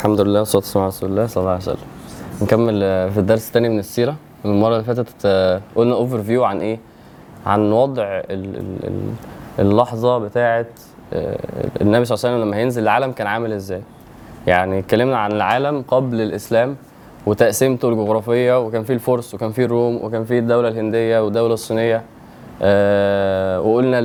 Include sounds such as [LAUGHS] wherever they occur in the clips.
الحمد لله والصلاة والسلام على رسول الله صلى الله عليه وسلم. نكمل آه، في الدرس الثاني من السيرة. المرة اللي فاتت آه، قلنا overview عن إيه؟ عن وضع ال- ال- ال- اللحظة بتاعه آه، النبي صلى الله عليه وسلم لما هينزل العالم كان عامل إزاي. يعني اتكلمنا عن العالم قبل الإسلام وتقسيمته الجغرافية وكان فيه الفرس وكان فيه الروم وكان فيه الدولة الهندية والدولة الصينية. وقلنا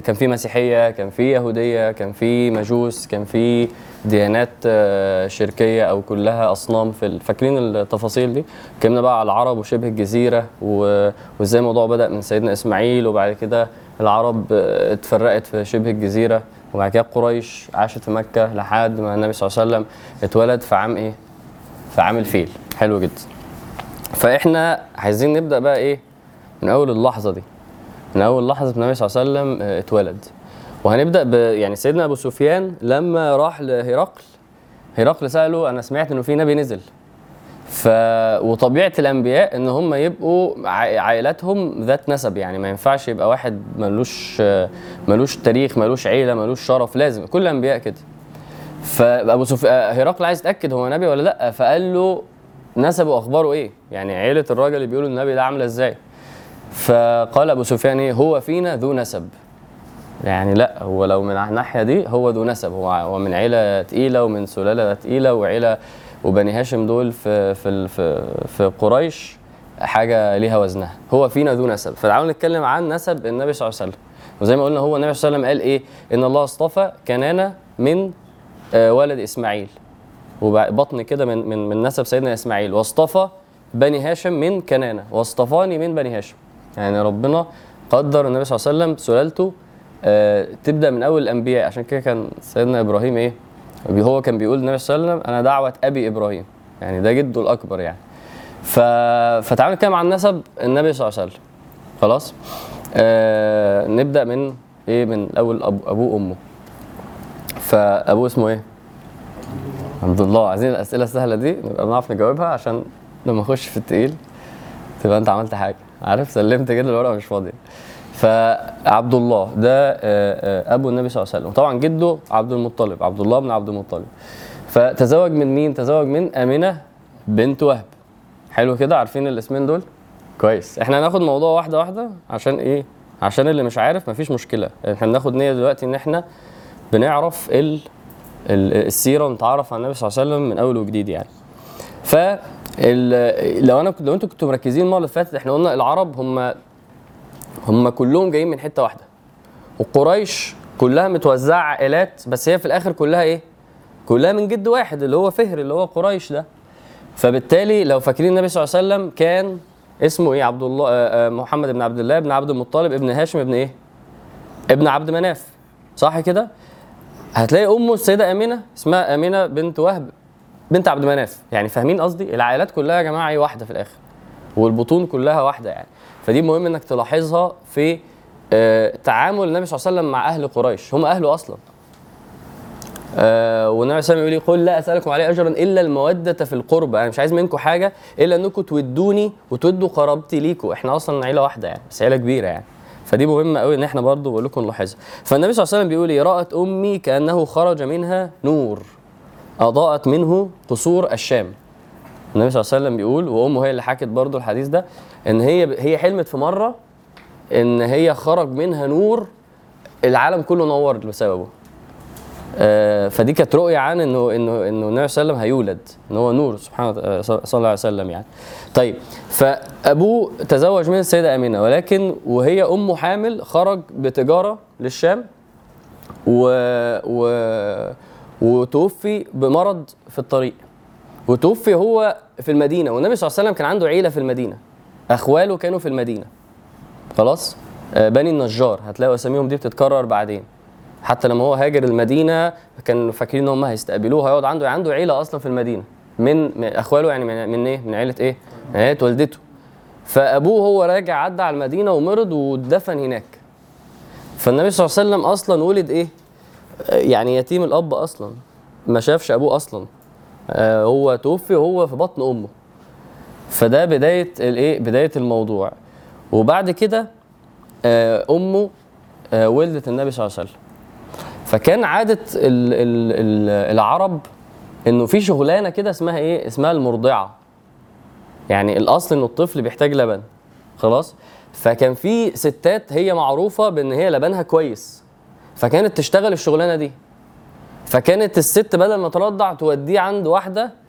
كان في مسيحية كان في يهودية كان في مجوس كان في ديانات آه شركية أو كلها أصنام في فاكرين التفاصيل دي؟ اتكلمنا بقى على العرب وشبه الجزيرة وإزاي الموضوع بدأ من سيدنا إسماعيل وبعد كده العرب آه، اتفرقت في شبه الجزيرة وبعد كده قريش عاشت في مكة لحد ما النبي صلى الله عليه وسلم اتولد في عام إيه؟ في عام الفيل. حلو جدا. فإحنا عايزين نبدأ بقى إيه؟ من أول اللحظة دي. من أول لحظة النبي صلى الله عليه وسلم آه، اتولد. وهنبدأ ب يعني سيدنا أبو سفيان لما راح لهرقل. هرقل سأله أنا سمعت إنه في نبي نزل. ف وطبيعة الأنبياء إن هم يبقوا عائ- عائلاتهم ذات نسب يعني ما ينفعش يبقى واحد ملوش ملوش تاريخ ملوش عيلة ملوش شرف لازم. كل الأنبياء كده. فابو سفيان هرقل عايز يتأكد هو نبي ولا لأ فقال له نسبه اخباره إيه؟ يعني عيلة الراجل اللي بيقولوا النبي ده عاملة إزاي؟ فقال أبو سفيان إيه؟ هو فينا ذو نسب. يعني لا هو لو من الناحية دي هو ذو نسب. هو هو من عيلة تقيلة ومن سلالة تقيلة وعيلة وبني هاشم دول في في في, في قريش حاجة ليها وزنها. هو فينا ذو نسب. فتعالوا نتكلم عن نسب النبي صلى الله عليه وسلم. وزي ما قلنا هو النبي صلى الله عليه وسلم قال إيه؟ إن الله اصطفى كنانة من آه، ولد إسماعيل. وبطن كده من من من نسب سيدنا إسماعيل. واصطفى بني هاشم من كنانة. واصطفاني من بني هاشم. يعني ربنا قدر النبي صلى الله عليه وسلم سلالته آه، تبدأ من أول الأنبياء. عشان كده كان سيدنا إبراهيم إيه؟ هو كان بيقول النبي صلى الله عليه وسلم أنا دعوة أبي إبراهيم. يعني ده جده الأكبر يعني. ف... فتعالوا نتكلم عن نسب النبي صلى الله عليه وسلم. خلاص؟ آه نبدأ من إيه؟ من أول أبو أبوه وأمه. فأبوه اسمه إيه؟ عبد الله. عايزين الأسئلة السهلة دي نبقى بنعرف نجاوبها عشان لما نخش في التقيل تبقى أنت عملت حاجة. عارف؟ سلمت كده الورقة مش فاضية. فعبد الله ده آه، آه، أبو النبي صلى الله عليه وسلم. طبعا جده عبد المطلب عبد الله بن عبد المطلب. فتزوج من مين؟ تزوج من آمنة بنت وهب. حلو كده؟ عارفين الاسمين دول؟ كويس. إحنا هناخد موضوع واحدة واحدة عشان إيه؟ عشان اللي مش عارف مفيش مشكلة. إحنا بناخد نية دلوقتي إن إحنا بنعرف ال ال- السيرة ونتعرف على النبي صلى الله عليه وسلم من أول وجديد يعني. ف لو أنا لو أنتوا كنتوا مركزين المرة اللي فاتت إحنا قلنا العرب هم هم كلهم جايين من حتة واحدة. وقريش كلها متوزعة عائلات بس هي في الآخر كلها إيه؟ كلها من جد واحد اللي هو فهر اللي هو قريش ده. فبالتالي لو فاكرين النبي صلى الله عليه وسلم كان اسمه إيه؟ عبد الله آه، آه، محمد بن عبد الله بن عبد المطلب ابن هاشم ابن إيه؟ ابن عبد مناف. صح كده؟ هتلاقي امه السيدة أمينة اسمها أمينة بنت وهب بنت عبد مناف. يعني فاهمين قصدي؟ العائلات كلها يا جماعة إيه؟ واحدة في الآخر. والبطون كلها واحدة يعني. فدي مهم إنك تلاحظها في آه، تعامل النبي صلى الله عليه وسلم مع أهل قريش. هم أهله أصلا. آه والنبي صلى الله عليه وسلم يقول قل لا أسألكم عليه اجرا إلا المودة في القربى أنا مش عايز منكم حاجة إلا إنكم تودوني وتودوا قرابتي ليكم. إحنا أصلا عيلة واحدة يعني بس عيلة كبيرة يعني. فدي مهمة قوي إن إحنا برضو بقول لكم نلاحظها. فالنبي صلى الله عليه وسلم بيقول إيه؟ رأت أمي كأنه خرج منها نور. أضاءت منه قصور الشام. النبي صلى الله عليه وسلم بيقول وأمه هي اللي حكت برضو الحديث ده إن هي هي حلمت في مرة إن هي خرج منها نور العالم كله نور بسببه. آه، فدي كانت رؤية عن انه انه إنه النبي صلى الله عليه وسلم هيولد إن هو نور سبحانه وتعالى- صلى الله عليه وسلم يعني. طيب فأبوه تزوج من السيدة أمينة ولكن وهي امه حامل خرج بتجارة للشام و و وتوفي بمرض في الطريق. وتوفي هو في المدينة والنبي صلى الله عليه وسلم كان عنده عيلة في المدينة. أخواله كانوا في المدينة. خلاص؟ آه، بني النجار هتلاقوا أساميهم دي بتتكرر بعدين. حتى لما هو هاجر المدينة كانوا فاكرين إن هم هيستقبلوه هيقعد عنده عنده عيلة أصلا في المدينة. من, أخواله يعني من, إيه؟ من عيلة إيه؟ من عيلة والدته. فأبوه هو راجع عدى على المدينة ومرض واتدفن هناك. فالنبي صلى الله عليه وسلم أصلا ولد إيه؟ يعني يتيم الأب أصلا. ما شافش أبوه أصلا. آه، هو توفي وهو في بطن أمه. فده بداية الايه؟ بداية الموضوع. وبعد كده آه، أمه آه، ولدت النبي صلى الله عليه وسلم. فكان عادة ال ال ال العرب إنه في شغلانة كده اسمها إيه؟ اسمها المرضعة. يعني الأصل ان الطفل بيحتاج لبن. خلاص؟ فكان في ستات هي معروفة بإن هي لبنها كويس. فكانت تشتغل الشغلانة دي. فكانت الست بدل ما ترضع توديه عند واحدة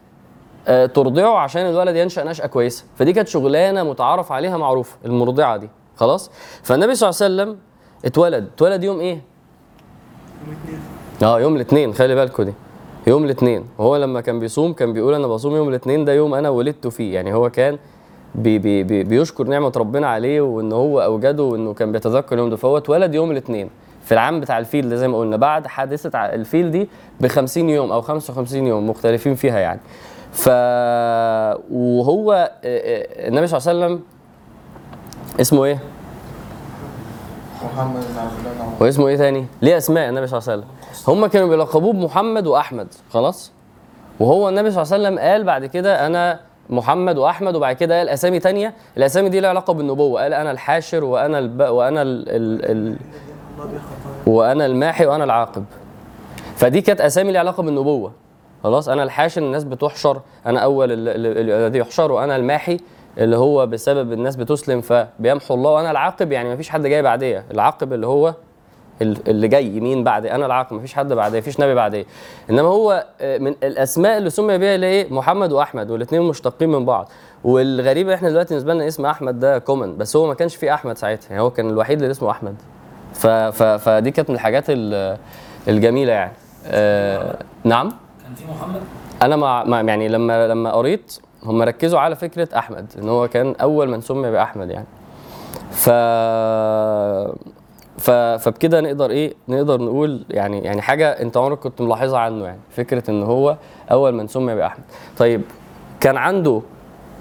ترضعه عشان الولد ينشأ نشأة كويسة. فدي كانت شغلانة متعارف عليها معروفة المرضعة دي. خلاص؟ فالنبي صلى الله عليه وسلم اتولد. اتولد يوم إيه؟ آه يوم الاثنين. خلي بالكوا دي. يوم الاثنين. وهو لما كان بيصوم كان بيقول أنا بصوم يوم الاثنين ده يوم أنا ولدت فيه. يعني هو كان بي بي بي بيشكر نعمة ربنا عليه وإن هو أوجده وإنه كان بيتذكر اليوم ده. فهو اتولد يوم الاثنين. في العام بتاع الفيل ده زي ما قلنا بعد حادثة الفيل دي ب 50 يوم أو 55 يوم مختلفين فيها يعني. ف وهو آه، آه، النبي صلى الله عليه وسلم اسمه إيه؟ محمد واسمه إيه تاني؟ ليه أسماء النبي صلى الله عليه وسلم؟ هم كانوا بيلقبوه بمحمد وأحمد خلاص؟ وهو النبي صلى الله عليه وسلم قال بعد كده أنا محمد وأحمد وبعد كده قال أسامي تانية. الأسامي دي لها علاقة بالنبوة. قال أنا الحاشر وأنا الب... وأنا ال... ال... ال... وأنا الماحي وأنا العاقب. فدي كانت أسامي ليها علاقة بالنبوة. خلاص أنا الحاشر الناس بتحشر أنا أول ال- ال- ال- الذي يحشر وأنا الماحي اللي هو بسبب الناس بتسلم فبيمحو الله. وأنا العاقب يعني ما فيش حد جاي بعديه العاقب اللي هو ال- اللي جاي مين بعد أنا العاقب مفيش حد بعديه مفيش نبي بعديه إنما هو آه، من الأسماء اللي سمي بيها اللي إيه محمد وأحمد والاثنين مشتقين من بعض. والغريب إحنا دلوقتي بالنسبة لنا اسم أحمد ده كومن بس هو ما كانش فيه أحمد ساعتها. يعني هو كان الوحيد اللي اسمه أحمد. ف ف فدي كانت من الحاجات ال- الجميلة يعني. آه نعم؟ أنا مع- يعني لما لما قريت هم ركزوا على فكرة أحمد إن هو كان أول من سمي بأحمد يعني. ف ف فبكده نقدر إيه نقدر نقول يعني يعني حاجة أنت عمرك كنت ملاحظها عنه يعني فكرة إن هو أول من سمي بأحمد. طيب كان عنده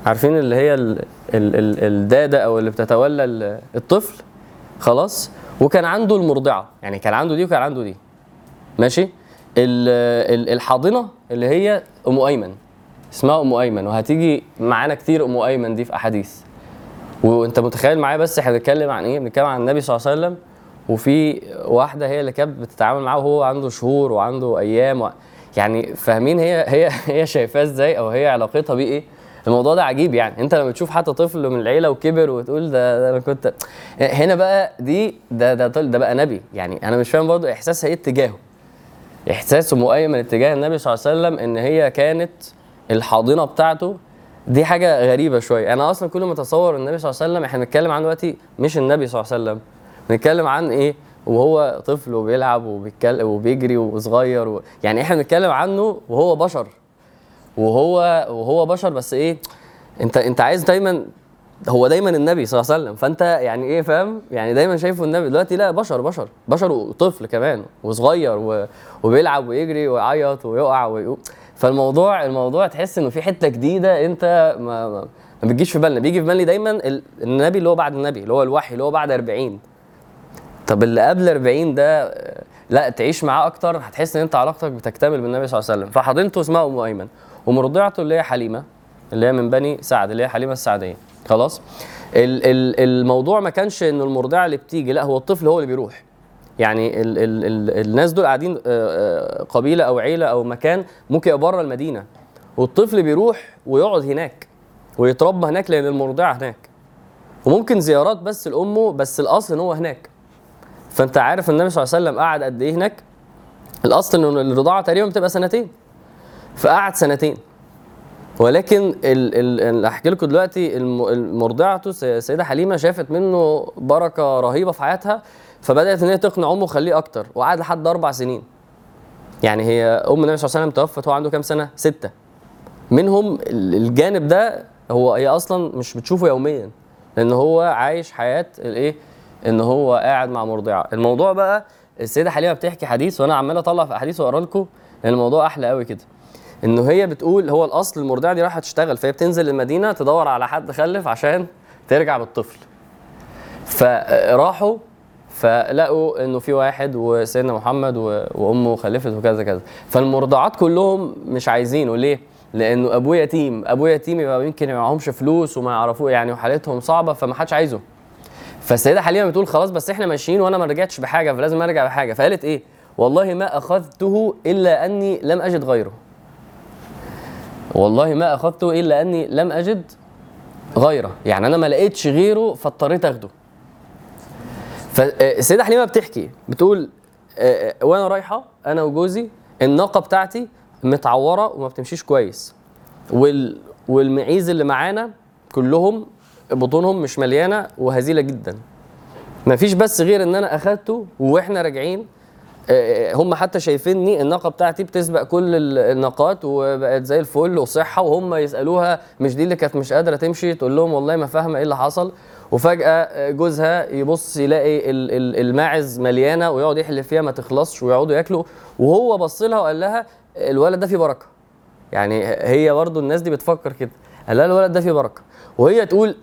عارفين اللي هي ال ال ال الدادة أو اللي بتتولى ال- الطفل؟ خلاص. وكان عنده المرضعة يعني كان عنده دي وكان عنده دي. ماشي؟ الحاضنة اللي هي أم أيمن. اسمها أم أيمن وهتيجي معانا كتير أم أيمن دي في أحاديث. وأنت متخيل معايا بس إحنا بنتكلم عن إيه؟ بنتكلم عن النبي صلى الله عليه وسلم وفي واحدة هي اللي كانت بتتعامل معاه وهو عنده شهور وعنده أيام و... يعني فاهمين هي هي هي شايفاه إزاي أو هي علاقتها بيه إيه؟ الموضوع ده عجيب يعني. أنت لما تشوف حتى طفل من العيلة وكبر وتقول ده, ده أنا كنت هنا بقى دي ده ده ده بقى نبي يعني. أنا مش فاهم برضه إحساسها إيه اتجاهه. احساسه مؤيمن اتجاه النبي صلى الله عليه وسلم إن هي كانت الحاضنة بتاعته. دي حاجة غريبة شوية. أنا أصلا كل ما أتصور النبي صلى الله عليه وسلم إحنا بنتكلم عن دلوقتي مش النبي صلى الله عليه وسلم. بنتكلم عن إيه؟ وهو طفل وبيلعب وبيتكلم وبيجري وصغير و... يعني إحنا بنتكلم عنه وهو بشر. وهو وهو بشر بس إيه؟ انت أنت عايز دايما هو دايما النبي صلى الله عليه وسلم. فأنت يعني إيه فاهم؟ يعني دايما شايفه النبي دلوقتي لا بشر بشر بشر وطفل كمان وصغير و... وبيلعب ويجري ويعيط ويقع ويقوم فالموضوع الموضوع تحس إنه في حتة جديدة أنت ما ما, ما بتجيش في بالنا. بيجي في بالي دايما ال- النبي اللي هو بعد النبي اللي هو الوحي اللي هو بعد 40 طب اللي قبل 40 ده لا تعيش معاه أكتر هتحس إن أنت علاقتك بتكتمل بالنبي صلى الله عليه وسلم. فحضنته اسمها ام أيمن ومرضعته اللي هي حليمة اللي هي من بني سعد اللي هي حليمة السعدية. خلاص؟ ال ال الموضوع ما كانش إن المرضعة اللي بتيجي لا هو الطفل هو اللي بيروح. يعني ال ال ال الناس دول قاعدين آه، آه، قبيلة أو عيلة أو مكان ممكن يبقى بره المدينة والطفل بيروح ويقعد هناك ويتربى هناك لأن المرضعة هناك. وممكن زيارات بس لأمه بس الأصل إن هو هناك. فأنت عارف النبي صلى الله عليه وسلم قعد قد إيه هناك؟ الأصل إن الرضاعة تقريبا بتبقى سنتين. فقعد سنتين. ولكن ال ال اللي احكي لكم دلوقتي س- السيده حليمة شافت منه بركة رهيبة في حياتها فبدأت إن هي تقنع أمه خليه أكتر وقعد لحد أربع سنين يعني هي أم النبي صلى الله عليه وسلم توفت وهو عنده كام سنة؟ ستة منهم ال- الجانب ده هو هي أصلا مش بتشوفه يوميا لأن هو عايش حياة الإيه؟ إن هو قاعد مع مرضعة الموضوع بقى السيدة حليمة بتحكي حديث وأنا عمال أطلع في أحاديث وأقرأ لكم الموضوع أحلى قوي كده إنه هي بتقول هو الأصل المرضعة دي رايحه تشتغل فهي بتنزل المدينة تدور على حد خلف عشان ترجع بالطفل. فراحوا فلقوا إنه في واحد وسيدنا محمد وأمه خلفت وكذا كذا. فالمرضعات كلهم مش عايزينه. ليه؟ لأنه أبوه يتيم أبوه يتيم يبقى يمكن ما معهمش فلوس وما يعرفوه يعني وحالتهم صعبة فما حدش عايزه. فالسيدة حليمة بتقول خلاص بس إحنا ماشيين وأنا ما رجعتش بحاجة فلازم أرجع بحاجة. فقالت إيه؟ والله ما أخذته إلا أني لم أجد غيره. والله ما أخذته إلا أني لم أجد غيره. يعني أنا ما لقيتش غيره فاضطريت أخده. فالسيده حليمة بتحكي بتقول آه، آه، وأنا رايحة أنا وجوزي الناقة بتاعتي متعورة وما بتمشيش كويس. وال والمعيز اللي معانا كلهم بطونهم مش مليانة وهزيلة جدا. ما فيش بس غير إن أنا أخدته وإحنا راجعين آه، هم حتى شايفيني الناقة بتاعتي بتسبق كل ال- الناقات وبقت زي الفل وصحة وهم يسألوها مش دي اللي كانت مش قادرة تمشي تقول لهم والله ما فاهمة إيه اللي حصل. وفجأة آه، جوزها يبص يلاقي ال- ال- الماعز مليانة ويقعد يحلف فيها ما تخلصش ويقعدوا ياكلوا. وهو بص لها وقال لها الولد ده فيه بركة. يعني هي برضو الناس دي بتفكر كده. قال لها الولد ده فيه بركة. وهي تقول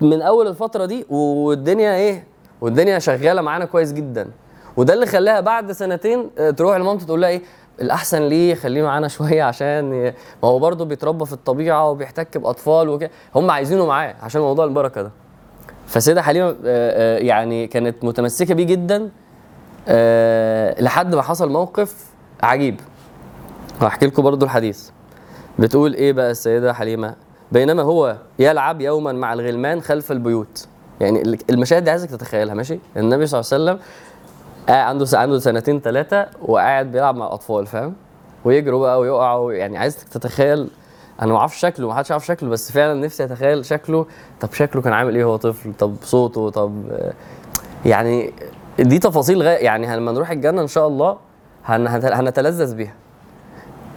من أول الفترة دي والدنيا إيه؟ والدنيا شغالة معانا كويس جدا. وده اللي خلاها بعد سنتين آه، تروح لمامته تقول لها إيه؟ الأحسن ليه؟ خليه معانا [LAUGHS] شوية عشان ما هو برضه بيتربى في الطبيعة وبيحتك بأطفال وكده. هم عايزينه معاه عشان موضوع البركة ده. فسيدة حليمة آه، آه، يعني كانت متمسكة بيه جدا لحد ما حصل موقف عجيب. هحكي لكم برضو الحديث. بتقول إيه بقى السيدة حليمة؟ بينما هو يلعب يوما مع الغلمان خلف البيوت. يعني المشاهد دي عايزك تتخيلها ماشي؟ النبي صلى الله عليه وسلم عنده عنده سنتين ثلاثة وقاعد بيلعب مع الأطفال فاهم؟ ويجروا بقى ويقعوا يعني عايزك تتخيل أنا ما أعرفش شكله ما حدش عارف شكله بس فعلا نفسي أتخيل شكله. طب شكله كان عامل إيه وهو طفل؟ طب صوته طب يعني دي تفاصيل غاية يعني لما نروح الجنة إن شاء الله هن- هن- هنتلذذ بيها.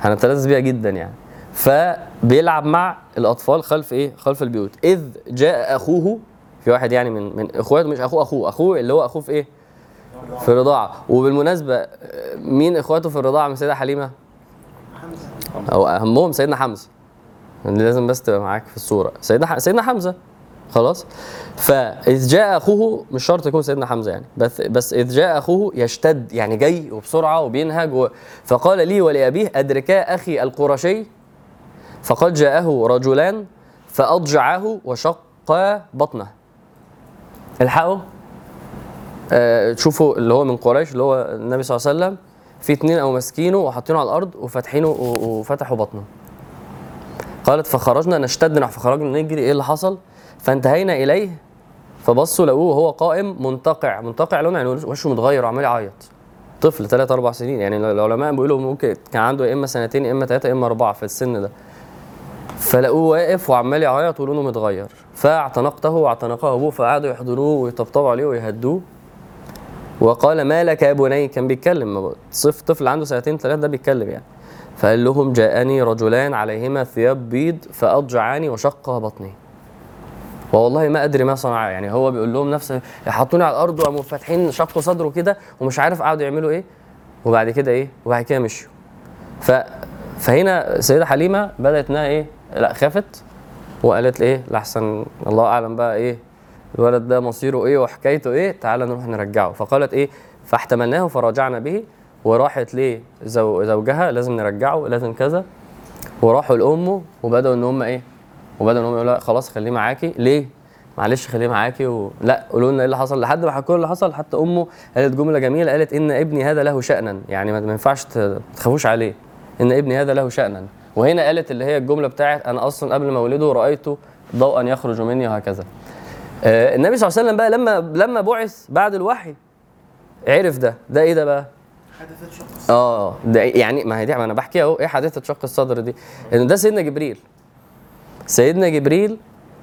هنتلذذ بيها جدا يعني. فبيلعب مع الأطفال خلف إيه؟ خلف البيوت. إذ جاء أخوه في واحد يعني من من إخواته مش أخوه أخوه أخوه اللي هو أخوه في إيه؟ في الرضاعة. وبالمناسبة آه، مين إخواته في الرضاعة؟ من سيده حليمة؟ أو أهمهم سيدنا حمزة. اللي لازم بس تبقى معاك في الصورة. سيدنا ح... سيدنا حمزة. خلاص. فإذ جاء أخوه مش شرط يكون سيدنا حمزة يعني بس بس إذ جاء أخوه يشتد يعني جاي وبسرعة وبينهج و... فقال لي ولأبيه ادركا أخي القرشي؟ فقد جاءه رجلان فاضجعاه وشقا بطنه. الحقوا آه تشوفوا اللي هو من قريش اللي هو النبي صلى الله عليه وسلم في اتنين أو ماسكينه وحاطينه على الأرض وفاتحينه وفتحوا بطنه. قالت فخرجنا نشتد فخرجنا نجري إيه اللي حصل؟ فانتهينا إليه فبصوا لقوه وهو قائم منتقع منتقع لونه يعني وشه متغير وعمال يعيط. طفل 3 4 سنين يعني العلماء بيقولوا ممكن كان عنده يا إما سنتين يا إما ثلاثة يا إما أربعة في السن ده. فلقوه واقف وعمال يعيط ولونه متغير. فاعتنقته واعتنقه أبوه فقعدوا يحضروه ويطبطبوا عليه ويهدوه. وقال ما لك يا بني كان بيتكلم. صف طفل عنده سنتين ثلاثة ده بيتكلم يعني. فقال لهم جاءني رجلان عليهما ثياب بيض فأضجعاني وشق بطني. والله ما أدري ما صنعا يعني هو بيقول لهم نفس حطوني على الأرض وقاموا فاتحين شقوا صدره كده ومش عارف قعدوا يعملوا إيه. وبعد كده إيه؟ وبعد كده مشوا ف فهنا السيدة حليمة بدأت إنها إيه؟ لا خافت وقالت إيه لحسن الله أعلم بقى إيه؟ الولد ده مصيره إيه وحكايته إيه تعالى نروح نرجعه. فقالت إيه فاحتملناه فرجعنا به وراحت ليه زو زوجها لازم نرجعه لازم كذا. وراحوا لأمه وبدأوا إن هم إيه وبدأوا إن هم يقولوا لا خلاص خليه معاكي. ليه؟ معلش خليه معاكي و... لا قولوا لنا إيه اللي حصل. لحد ما حكوا اللي حصل حتى أمه قالت جملة جميلة قالت إن ابني هذا له شأنا. يعني ما ينفعش تخافوش عليه. إن ابني هذا له شأنا. وهنا قالت اللي هي الجملة بتاعت أنا أصلا قبل ما اولده رأيته ضوءا يخرج مني وهكذا. النبي صلى الله عليه وسلم بقى لما لما بعث بعد الوحي عرف ده. ده إيه ده بقى؟ حدثت شق آه ده يعني ما هي دي ما أنا بحكي أهو. إيه حادثة شق الصدر دي؟ إن ده سيدنا جبريل. سيدنا جبريل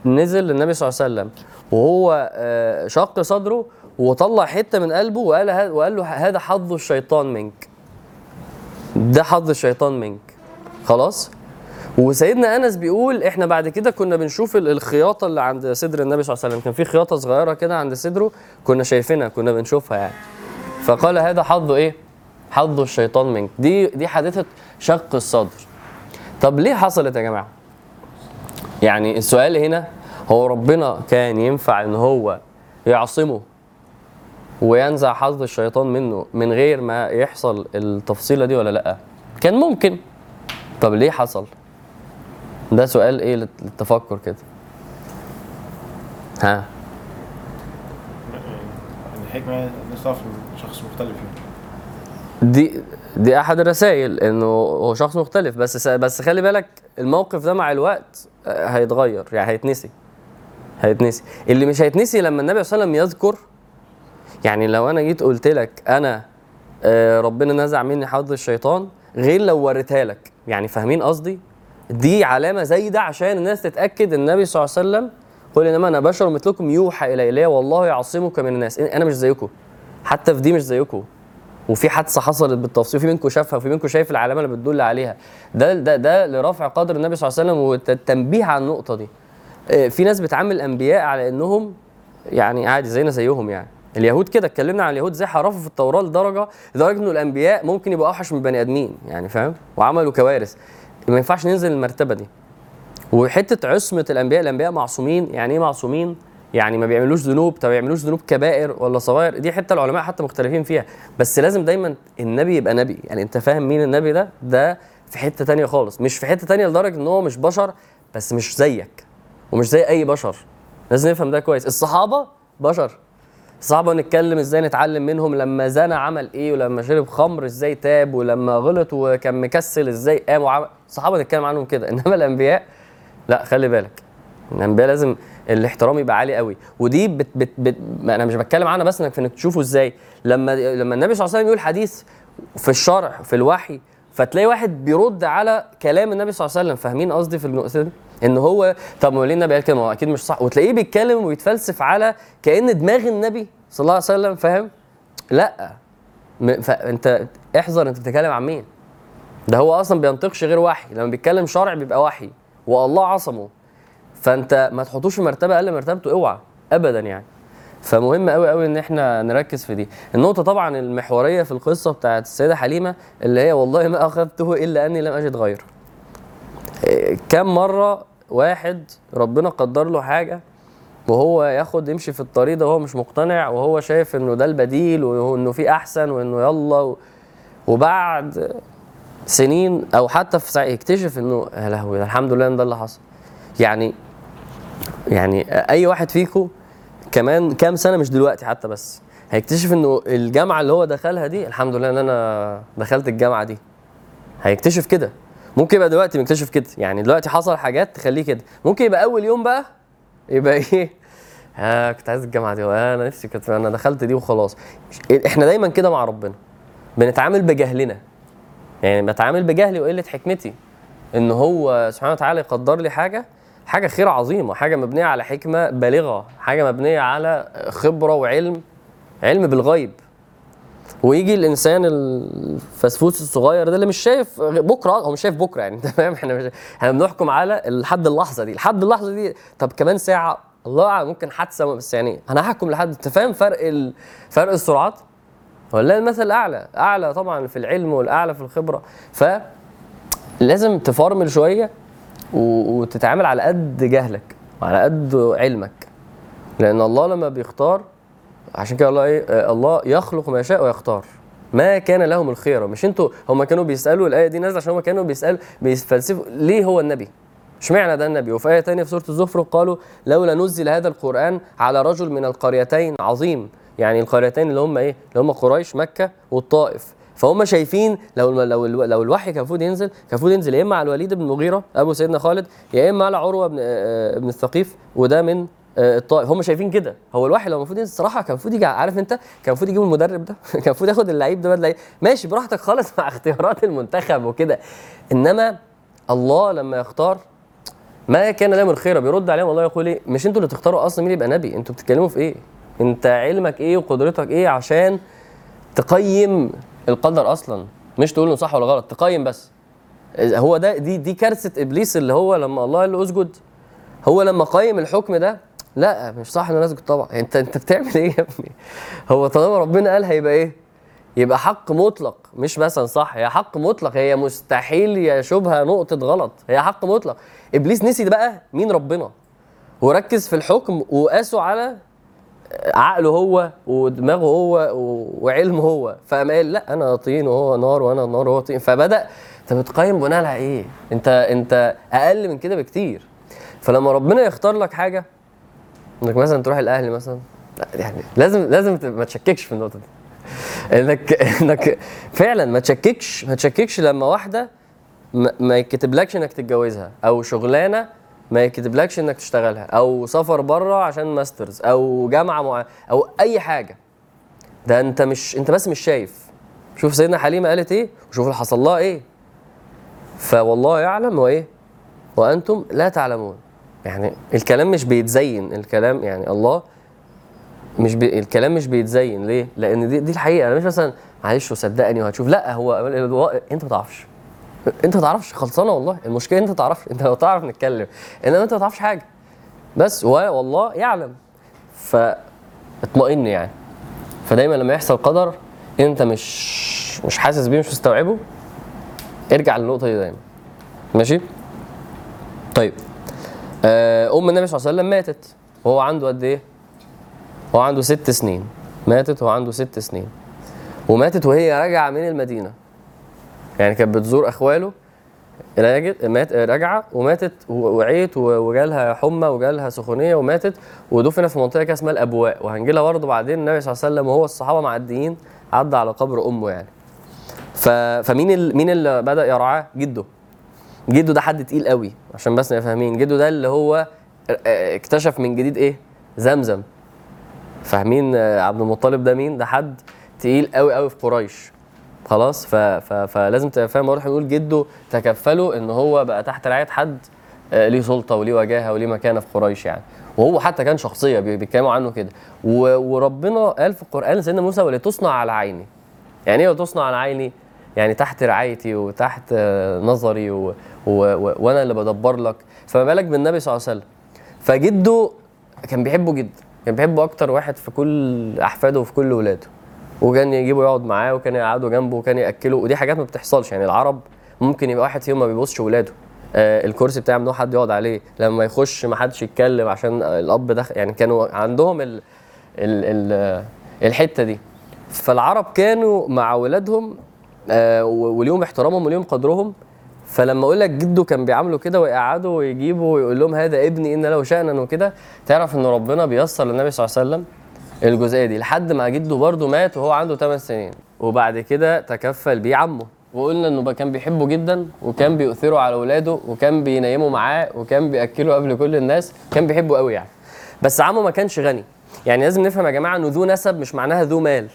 نزل للنبي صلى الله عليه وسلم وهو آه، شق صدره وطلع حتة من قلبه وقال وقال له هذا حظ الشيطان منك. ده حظ الشيطان منك. خلاص؟ وسيدنا أنس بيقول إحنا بعد كده كنا بنشوف ال- الخياطة اللي عند صدر النبي صلى الله عليه وسلم. كان في خياطة صغيرة كده عند صدره كنا شايفينها كنا بنشوفها يعني. فقال هذا حظ إيه؟ حظ الشيطان منك. دي دي حادثة شق الصدر. طب ليه حصلت يا جماعة؟ يعني السؤال هنا هو ربنا كان ينفع إن هو يعصمه وينزع حظ الشيطان منه من غير ما يحصل التفصيلة دي ولا لأ؟ كان ممكن. طب ليه حصل؟ ده سؤال إيه للت- للتفكر كده. ها؟ الحكمة نصف شخص مختلف يعني. دي دي أحد الرسائل إنه هو شخص مختلف بس بس خلي بالك الموقف ده مع الوقت آه، هيتغير يعني هيتنسي. هيتنسي. اللي مش هيتنسي لما النبي صلى الله عليه وسلم يذكر يعني لو أنا جيت قلت لك أنا آه، ربنا نزع مني حظ الشيطان غير لو وريتها لك. يعني فاهمين قصدي؟ دي علامة زايدة عشان الناس تتأكد النبي صلى الله عليه وسلم قل إنما أنا بشر مثلكم يوحى إلي والله يعصمك من الناس. أنا مش زيكم. حتى في دي مش زيكم. وفي حادثة حصلت بالتفصيل في منكم شافها وفي منكم شايف العلامة اللي بتدل عليها. ده ده ده لرفع قدر النبي صلى الله عليه وسلم والتنبيه على النقطة دي. آه، في ناس بتعامل الأنبياء على إنهم يعني عادي زينا زيهم يعني. اليهود كده اتكلمنا عن اليهود زي حرفوا في التوراة لدرجة لدرجة إنه الأنبياء ممكن يبقوا أوحش من البني آدمين يعني فاهم؟ وعملوا كوارث. ما ينفعش ننزل المرتبة دي. وحتة عصمة الأنبياء الأنبياء معصومين. يعني إيه معصومين؟ يعني ما بيعملوش ذنوب. طب بيعملوش ذنوب كبائر ولا صغائر. دي حتة العلماء حتى مختلفين فيها. بس لازم دايما النبي يبقى نبي. يعني أنت فاهم مين النبي ده؟ ده في حتة تانية خالص. مش في حتة تانية لدرجة إن هو مش بشر بس مش زيك. ومش زي أي بشر. لازم نفهم ده كويس. الصحابة بشر. الصحابه نتكلم إزاي نتعلم منهم لما زنى عمل إيه ولما شرب خمر إزاي تاب ولما غلط وكان مكسل إزاي قام وعمل. الصحابه نتكلم عنهم كده. [LAUGHS] انما الانبياء لا خلي بالك. الانبياء لازم الاحترام يبقى عالي قوي. ودي بت بت بت أنا مش بتكلم عنها بس انك انك تشوفه إزاي. لما لما النبي صلى الله عليه وسلم يقول حديث في الشرع في الوحي فتلاقي واحد بيرد على كلام النبي صلى الله عليه وسلم. فاهمين قصدي في النقطة دي؟ ان هو طب ما ليه النبي قال كده؟ أكيد مش صح. وتلاقيه بيتكلم ويتفلسف على كأن دماغ النبي صلى الله عليه وسلم فاهم؟ لا. فانت احذر انت بتتكلم عن مين؟ ده هو أصلا بينطقش غير وحي. لما بيتكلم شرع بيبقى وحي. والله عصمه. فانت ما تحطوش في مرتبة أقل مرتبته اوعى. ابدا يعني. فمهم قوي قوي إن إحنا نركز في دي. النقطة طبعا المحورية في القصة بتاعت السيدة حليمة اللي هي والله ما أخذته إلا أني لم أجد غيره. كم مرة واحد ربنا قدر له حاجة وهو ياخد يمشي في الطريق ده وهو مش مقتنع وهو شايف إنه ده البديل وإنه في أحسن وإنه يلا وبعد سنين أو حتى في يكتشف إنه يا لهوي الحمد لله إن ده اللي حصل. يعني يعني أي واحد فيكم كمان كام سنة مش دلوقتي حتى بس هيكتشف إنه الجامعة اللي هو دخلها دي الحمد لله إن أنا دخلت الجامعة دي. هيكتشف كده. ممكن يبقى دلوقتي مكتشف كده. يعني دلوقتي حصل حاجات تخليه كده. ممكن يبقى أول يوم بقى يبقى [LAUGHS] إيه؟ ها كنت عايز الجامعة دي. أنا نفسي كنت أنا دخلت دي وخلاص. إحنا دايما كده مع ربنا. بنتعامل بجهلنا. يعني بتعامل بجهلي وقلة حكمتي. إن هو سبحانه وتعالى يقدر لي حاجة. حاجة خير عظيمة. حاجة مبنية على حكمة بالغة. حاجة مبنية على خبرة وعلم. علم بالغيب. ويجي الإنسان الفسفوس الصغير ده اللي مش شايف بكرة هو مش شايف بكرة يعني [LAUGHS] فاهم إحنا إحنا بنحكم على لحد اللحظة دي لحد اللحظة دي طب كمان ساعة الله أعلم ممكن حادثة بس يعني أنا هحكم لحد أنت فاهم فرق ال... فرق السرعات؟ ولا المثل الاعلى أعلى طبعا في العلم والأعلى في الخبرة. ف لازم تفرمل شوية وتتعامل على قد جهلك وعلى قد علمك. لأن الله لما بيختار عشان كده الله إيه؟ آه، الله يخلق ما يشاء ويختار. ما كان لهم الخيره مش أنتوا هم كانوا بيسألوا الآية دي نازلة عشان هم كانوا بيسالوا بيفلسفوا ليه هو النبي؟ اشمعنى ده النبي؟ وفي آية ثانية في سورة الزخرف قالوا لولا نزل هذا القرآن على رجل من القريتين عظيم. يعني القريتين اللي هم إيه؟ اللي هم قريش مكة والطائف. فهم شايفين لو لو لو الوحي كان المفروض ينزل كان المفروض ينزل يا إما على الوليد بن المغيرة أبو سيدنا خالد يا إما على عروة بن آه، آه، الثقيف وده من الطائف هم شايفين كده. هو الواحد لو المفروض ينزل الصراحه كان المفروض يجي عارف انت؟ كان المفروض يجيب المدرب ده. [LAUGHS] كان المفروض ياخد اللعيب ده بدل ماشي براحتك خالص [LAUGHS] مع اختيارات المنتخب وكده. انما الله لما يختار ما كان لهم الخير بيرد عليهم والله يقول إيه؟ مش أنتوا اللي تختاروا أصلا مين يبقى نبي أنتوا بتتكلموا في إيه؟ انت علمك إيه وقدرتك إيه عشان تقيم القدر أصلا؟ مش تقول إنه صح ولا غلط تقيم بس. هو ده دي دي كارثة إبليس اللي هو لما الله قال له اسجد. هو لما قيم الحكم ده لا مش صح ان أنا اسجد طبعا. أنت أنت بتعمل إيه يا ابني؟ هو طالما ربنا قال هيبقى إيه؟ يبقى حق مطلق مش مثلا صح. هي حق مطلق هي مستحيل يشوبها نقطة غلط. هي حق مطلق. إبليس نسي بقى مين؟ ربنا. وركز في الحكم وقاسه على عقله هو ودماغه هو وعلمه هو. فقام قال لا أنا طين وهو نار وأنا نار وهو طين. فبدأ أنت بتقيم بناء على إيه؟ أنت أنت أقل من كده بكتير. فلما ربنا يختار لك حاجة انك مثلا تروح الأهلي مثلا لا يعني لازم لازم ما تشككش في النقطة دي. إنك إنك فعلا ما تشككش ما تشككش لما واحدة ما, يكتبلكش إنك تتجوزها أو شغلانة ما يكتبلكش إنك تشتغلها أو سفر بره عشان ماسترز أو جامعة مع... أو أي حاجة. ده أنت مش أنت بس مش شايف. شوف سيدنا حليمة قالت إيه وشوف اللي حصل لها إيه. فوالله يعلم وإيه؟ وأنتم لا تعلمون. يعني الكلام مش بيتزين الكلام يعني الله مش بي... الكلام مش بيتزين. ليه؟ لأن دي دي الحقيقة. أنا مش مثلا معلش وصدقني وهتشوف. لا هو أنت ما تعرفش. أنت ما تعرفش. خلصانة والله. المشكلة أنت ما تعرفش. أنت لو تعرف نتكلم. إنما أنت ما تعرفش حاجة. بس والله يعلم. فاطمئن يعني. فدايما لما يحصل قدر أنت مش مش حاسس بيه مش مستوعبه ارجع للنقطة دي دايما. ماشي؟ طيب. أم النبي صلى الله عليه وسلم ماتت. وهو عنده قد إيه؟ هو عنده ست سنين. ماتت وهو عنده ست سنين. وماتت وهي راجعة من المدينة. يعني كانت بتزور أخواله. مات راجعة وماتت. وعيت وجالها حمى وجالها سخونية وماتت. ودفنت في منطقة كده اسمها الأبواء. وهنجي لها برضه بعدين النبي صلى الله عليه وسلم وهو الصحابة معديين عدى على قبر أمه يعني. فمين. مين اللي بدأ يرعاه؟ جده. جده ده حد تقيل قوي عشان بس نبقى فاهمين. جده ده اللي هو آه، اكتشف من جديد إيه؟ زمزم. فاهمين؟ آه، عبد المطلب ده مين؟ ده حد تقيل قوي قوي في قريش. خلاص؟ ف... ف... فلازم تبقى فاهم. واضح يقول جده تكفله إن هو بقى تحت رعاية حد آه، ليه سلطة وليه وجاهه وليه مكانة في قريش يعني. وهو حتى كان شخصية بي- بيتكلموا عنه كده. و... وربنا قال في القرآن لسيدنا موسى ولتصنع على عيني. يعني إيه وتصنع على عيني يعني تحت رعايتي وتحت نظري و... و... و... وأنا اللي بدبر لك. فما بالك بالنبي صلى الله عليه وسلم. فجده كان بيحبه جدا. كان بيحبه أكتر واحد في كل أحفاده وفي كل ولاده. وكان يجيبه يقعد معاه وكان يقعده جنبه وكان يأكله. ودي حاجات ما بتحصلش. يعني العرب ممكن يبقى واحد فيهم ما بيبصش ولاده. آه الكرسي بتاعه ممنوع حد يقعد عليه. لما يخش ما حدش يتكلم عشان الأب دخل. يعني كانوا عندهم ال ال ال الحتة دي. فالعرب كانوا مع ولادهم آه وليهم احترامهم وليهم قدرهم. فلما أقول لك جده كان بيعامله كده ويقعده ويجيبه ويقول لهم هذا ابني إن له شأنا وكده تعرف إن ربنا بيسر للنبي صلى الله عليه وسلم الجزئية دي لحد ما جده برضه مات وهو عنده 8 سنين. وبعد كده تكفل بيه عمه. وقلنا إنه كان بيحبه جدا وكان بيؤثره على أولاده وكان بينيمه معاه وكان بيأكله قبل كل الناس كان بيحبه قوي يعني. بس عمه ما كانش غني. يعني لازم نفهم يا جماعة إنه ذو نسب مش معناها ذو مال.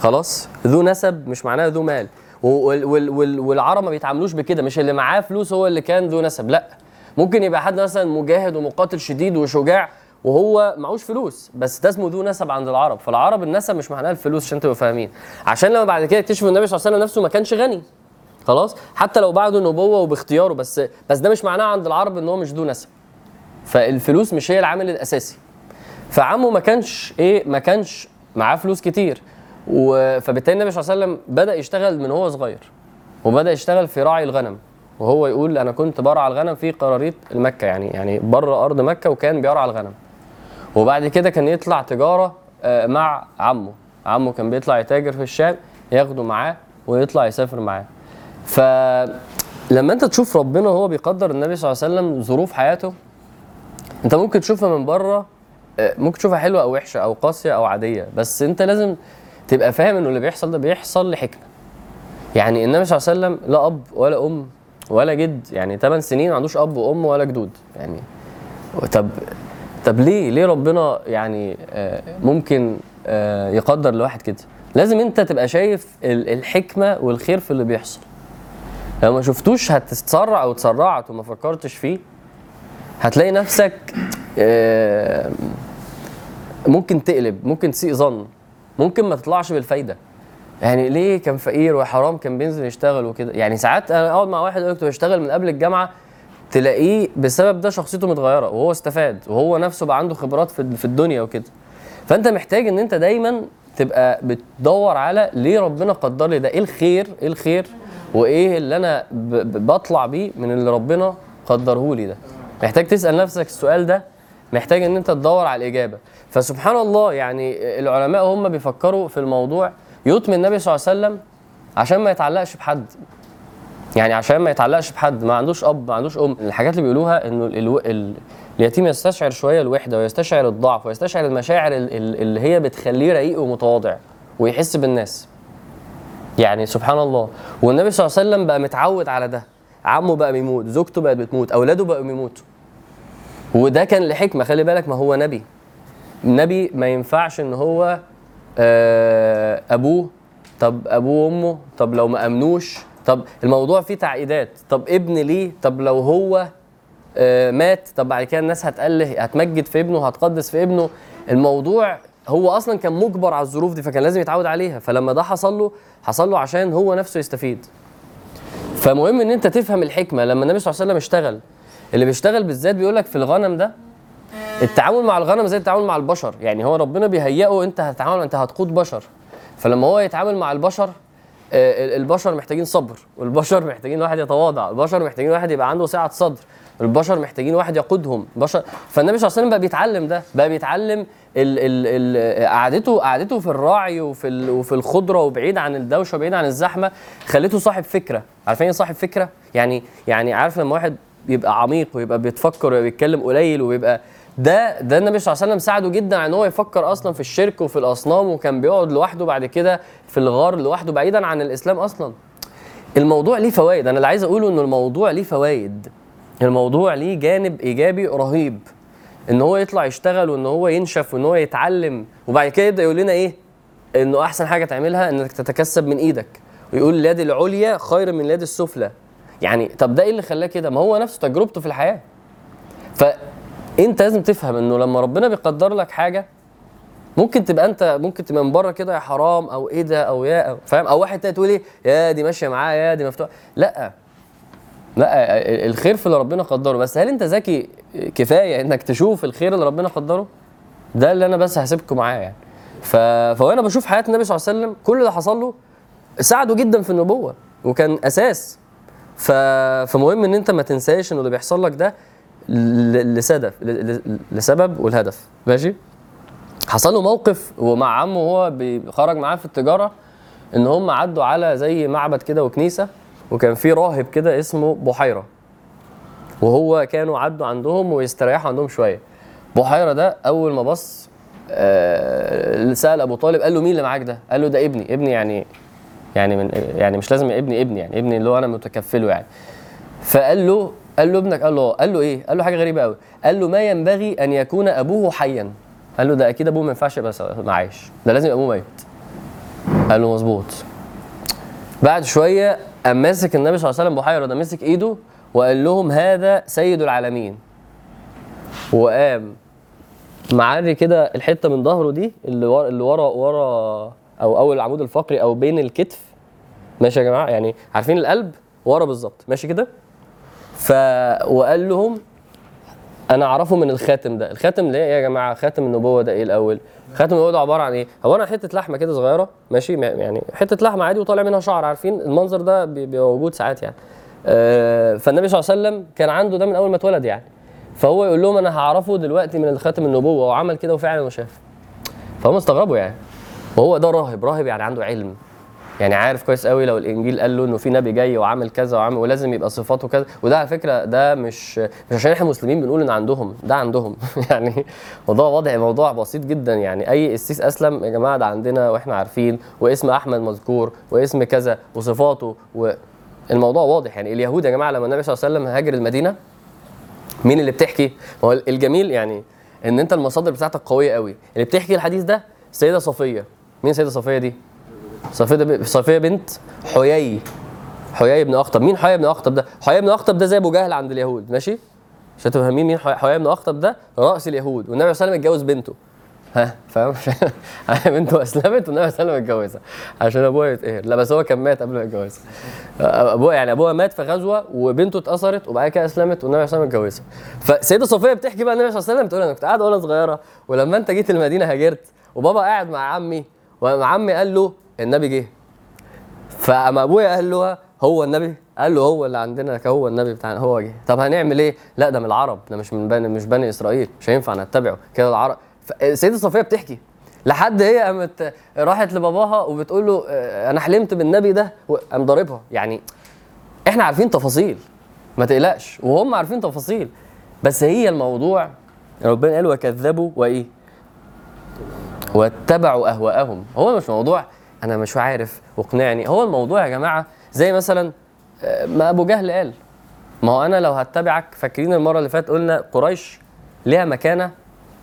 خلاص؟ ذو نسب مش معناها ذو مال. وال- وال- وال- والعرب ما بيتعاملوش بكده مش اللي معاه فلوس هو اللي كان ذو نسب لا. ممكن يبقى حد مثلا مجاهد ومقاتل شديد وشجاع وهو معهوش فلوس بس ده اسمه ذو نسب عند العرب. فالعرب النسب مش معناها الفلوس عشان تبقوا فاهمين. عشان لما بعد كده اكتشفوا النبي صلى الله عليه وسلم نفسه ما كانش غني. خلاص؟ حتى لو بعده نبوة وباختياره بس بس ده مش معناه عند العرب إن هو مش ذو نسب. فالفلوس مش هي العامل الأساسي. فعمه ما كانش إيه؟ ما كانش معاه فلوس كتير. فبالتالي النبي صلى الله عليه وسلم بدأ يشتغل من هو صغير وبدأ يشتغل في راعي الغنم وهو يقول أنا كنت برعى الغنم في قراريط المكه يعني يعني بره أرض مكة وكان بيرعى الغنم. وبعد كده كان يطلع تجارة آه، مع عمه عمه كان بيطلع يتاجر في الشام ياخده معاه ويطلع يسافر معاه. فلما انت تشوف ربنا وهو بيقدر النبي صلى الله عليه وسلم ظروف حياته انت ممكن تشوفها من بره آه، ممكن تشوفها حلوة أو وحشة أو قاسية أو عادية بس انت لازم تبقى فاهم إنه اللي بيحصل ده بيحصل لحكمة. يعني النبي صلى الله عليه وسلم لا أب ولا أم ولا جد يعني 8 سنين ما عندوش أب وأم ولا جدود. يعني طب طب ليه ليه ربنا يعني آه، ممكن آه، يقدر لواحد كده؟ لازم أنت تبقى شايف ال- الحكمة والخير في اللي بيحصل. لو ما شفتوش هتتسرع أو اتسرعت وما فكرتش فيه هتلاقي نفسك آه، ممكن تقلب ممكن تسيء ظن. ممكن ما تطلعش بالفايدة. يعني ليه كان فقير وحرام كان بينزل يشتغل وكده؟ يعني ساعات أنا أقعد مع واحد يقول كنت بشتغل من قبل الجامعة تلاقيه بسبب ده شخصيته متغيرة وهو استفاد وهو نفسه بقى عنده خبرات في الدنيا وكده. فأنت محتاج إن أنت دايما تبقى بتدور على ليه ربنا قدر لي ده إيه الخير إيه الخير وإيه اللي أنا بطلع بيه من اللي ربنا قدره لي ده. محتاج تسأل نفسك السؤال ده محتاج إن أنت تدور على الإجابة. فسبحان الله يعني العلماء هم بيفكروا في الموضوع. يطمن النبي صلى الله عليه وسلم عشان ما يتعلقش بحد. يعني عشان ما يتعلقش بحد. ما عندوش أب ما عندوش أم. الحاجات اللي بيقولوها إنه ألو... ال... اليتيم يستشعر شوية الوحدة ويستشعر الضعف ويستشعر المشاعر ال- ال- اللي هي بتخليه رقيق ومتواضع ويحس بالناس. يعني سبحان الله. والنبي صلى الله عليه وسلم بقى متعود على ده. عمه بقى بيموت زوجته بقت بتموت أولاده بقوا بيموتوا. وده كان لحكمة خلي بالك ما هو نبي. نبي ما ينفعش إن هو آه، أبوه طب أبوه وأمه طب لو ما أمنوش طب الموضوع فيه تعقيدات. طب ابن ليه؟ طب لو هو آه، مات طب بعد كده الناس هتقله هتمجد في ابنه هتقدس في ابنه. الموضوع هو أصلا كان مجبر على الظروف دي فكان لازم يتعود عليها. فلما ده حصل له حصل له عشان هو نفسه يستفيد. فمهم إن أنت تفهم الحكمة. لما النبي صلى الله عليه وسلم اشتغل اللي بيشتغل بالذات بيقول لك في الغنم ده التعامل مع الغنم زي التعامل مع البشر. يعني هو ربنا بيهيئه انت هتتعامل انت هتقود بشر. فلما هو يتعامل مع البشر آه، البشر محتاجين صبر والبشر محتاجين واحد يتواضع البشر محتاجين واحد يبقى عنده سعة صدر البشر محتاجين واحد يقودهم. بشر فالنبي صلى الله عليه وسلم بقى بيتعلم ده بقى بيتعلم ال ال ال قعدته قعدته في الراعي وفي ال وفي الخضرة وبعيد عن الدوشة وبعيد عن الزحمة خليته صاحب فكرة. عارفين إيه صاحب فكرة؟ يعني يعني عارف لما واحد يبقى عميق ويبقى بيتفكر ويبقى بيتكلم قليل ويبقى ده ده النبي صلى الله عليه وسلم ساعده جدا على إن هو يفكر أصلا في الشرك وفي الأصنام وكان بيقعد لوحده بعد كده في الغار لوحده بعيدا عن الإسلام أصلا. الموضوع ليه فوائد. أنا اللي عايز أقوله ان الموضوع ليه فوائد. الموضوع ليه جانب إيجابي رهيب. إن هو يطلع يشتغل وإن هو ينشف وإن هو يتعلم وبعد كده يبدأ يقول لنا إيه؟ إنه أحسن حاجة تعملها إنك تتكسب من إيدك. ويقول اليد العليا خير من اليد السفلى. يعني طب ده إيه اللي خلاه كده؟ ما هو نفسه تجربته في الحياة. فأنت لازم تفهم إنه لما ربنا بيقدر لك حاجة ممكن تبقى أنت ممكن تبقى من بره كده يا حرام أو إيه ده أو يا أو فاهم؟ أو واحد تاني تقول إيه؟ يا دي ماشية معاه يا دي مفتوحة. لأ. لأ الخير في اللي ربنا قدره. بس هل أنت ذكي كفاية إنك تشوف الخير اللي ربنا قدره؟ ده اللي أنا بس هسيبكم معاه يعني. ف... فوانا بشوف حياة النبي صلى الله عليه وسلم كل اللي حصل له ساعده جدا في النبوة وكان أساس. ف... فمهم إن أنت ما تنساش انه اللي بيحصل لك ده. لسبب. لسبب والهدف ماشي حصل له موقف ومع عمه وهو خرج معاه في التجارة إن هم عدوا على زي معبد كده وكنيسة وكان في راهب كده اسمه بحيرة وهو كانوا عدوا عندهم ويستريحوا عندهم شوية بحيرة ده أول ما بص آه سأل أبو طالب قال له مين اللي معاك ده قال له ده ابني ابني يعني يعني من يعني مش لازم ابني ابني يعني ابني اللي هو أنا متكفله يعني. فقال له قال له ابنك قال له قال له إيه؟ قال له حاجة غريبة قوي قال له ما ينبغي أن يكون أبوه حيا. قال له ده أكيد أبوه ما ينفعش يبقى معايش ده لازم أبوه ميت. قال له مظبوط. بعد شوية قام ماسك النبي صلى الله عليه وسلم بحيرة ده مسك إيده وقال لهم هذا سيد العالمين. وقام معري كده الحتة من ظهره دي اللي ورا اللي ورا ورا أو أول العمود الفقري أو بين الكتف ماشي يا جماعة؟ يعني عارفين القلب ورا بالظبط ماشي كده؟ ف وقال لهم أنا أعرفه من الخاتم ده. الخاتم ده إيه يا جماعة؟ خاتم النبوة ده إيه الأول؟ خاتم النبوة ده عبارة عن إيه؟ هو أنا حتة لحمة كده صغيرة ماشي؟ يعني حتة لحمة عادي وطالع منها شعر عارفين؟ المنظر ده بيبقى موجود ساعات يعني. آه فالنبي صلى الله عليه وسلم كان عنده ده من أول ما اتولد يعني. فهو يقول لهم أنا هعرفه دلوقتي من الخاتم النبوة وعمل كده وفعلا وشاف. فهم استغربوا يعني. وهو ده راهب راهب يعني عنده علم. يعني عارف كويس قوي لو الإنجيل قال له إنه في نبي جاي وعامل كذا وعامل ولازم يبقى صفاته كذا. وده على فكرة ده مش مش عشان إحنا مسلمين بنقول إن عندهم ده عندهم. [LAUGHS] يعني موضوع واضح موضوع بسيط جدا. يعني أي قسيس أسلم يا جماعة ده عندنا وإحنا عارفين واسم أحمد مذكور واسم كذا وصفاته والموضوع واضح. يعني اليهود يا جماعة لما النبي صلى الله عليه وسلم هاجر المدينة مين اللي بتحكي؟ هو الجميل يعني إن أنت المصادر بتاعتك قوية قوي. اللي بتحكي الحديث ده السيده صفية. مين السيده صفية دي؟ صفية صفية بنت حيي. حيي بن أخطب. مين حيي بن أخطب ده؟ حيي بن أخطب ده زي أبو جهل عند اليهود. ماشي؟ عشان تفهمين مين حيي بن أخطب ده؟ رأس اليهود. والنبي صلى الله عليه وسلم اتجوز بنته. ها؟ فاهم؟ [LAUGHS] بنته اسلمت والنبي صلى الله عليه وسلم اتجوزها. عشان أبوها يتقهر. لا بس هو كان مات قبل ما يتجوزها. ابوها يعني أبوها مات في غزوة وبنته اتأثرت وبعد كده أسلمت والنبي صلى الله عليه وسلم اتجوزها. فسيدة صفية بتحكي بقى النبي صلى الله عليه وسلم بتقول أنا كنت قاعدة وأنا صغيرة ولما أنت جيت المدينة هاجرت وبابا قاعد مع عمي وعمي قال له النبي جه. فأما أبويا قال له هو النبي؟ قال له هو اللي عندنا هو النبي بتاعنا هو جه. طب هنعمل إيه؟ لا ده من العرب ده مش من بني مش بني إسرائيل مش هينفع نتبعه كده العرب. السيدة صفية بتحكي لحد هي قامت راحت لباباها وبتقول له أنا حلمت بالنبي ده قام ضاربها. يعني إحنا عارفين تفاصيل ما تقلقش. وهم عارفين تفاصيل. بس هي الموضوع ربنا قال وكذبوا وإيه؟ واتبعوا أهواءهم. هو مش موضوع أنا مش عارف واقنعني هو الموضوع يا جماعة زي مثلا آه، ما أبو جهل قال. ما هو أنا لو هتبعك فاكرين المرة اللي فاتت قلنا قريش ليها مكانة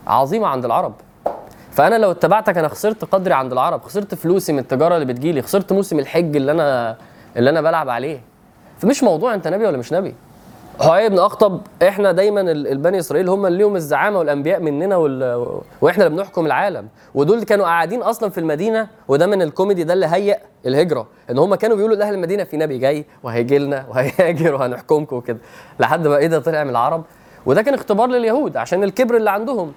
عظيمة عند العرب. فأنا لو اتبعتك أنا خسرت قدري عند العرب خسرت فلوسي من التجارة اللي بتجيلي خسرت موسم الحج اللي أنا اللي أنا بلعب عليه. فمش موضوع أنت نبي ولا مش نبي. هو ابن أخطب؟ إحنا دايما ال- البني إسرائيل هم اللي ليهم الزعامة والأنبياء مننا وال... وإحنا اللي بنحكم العالم. ودول كانوا قاعدين أصلا في المدينة وده من الكوميدي ده اللي هيئ الهجرة. إن هم كانوا بيقولوا لأهل المدينة في نبي جاي وهيجي لنا وهيهاجر وهنحكمكم وكده. لحد ما إيه ده طلع من العرب. وده كان اختبار لليهود عشان الكبر اللي عندهم.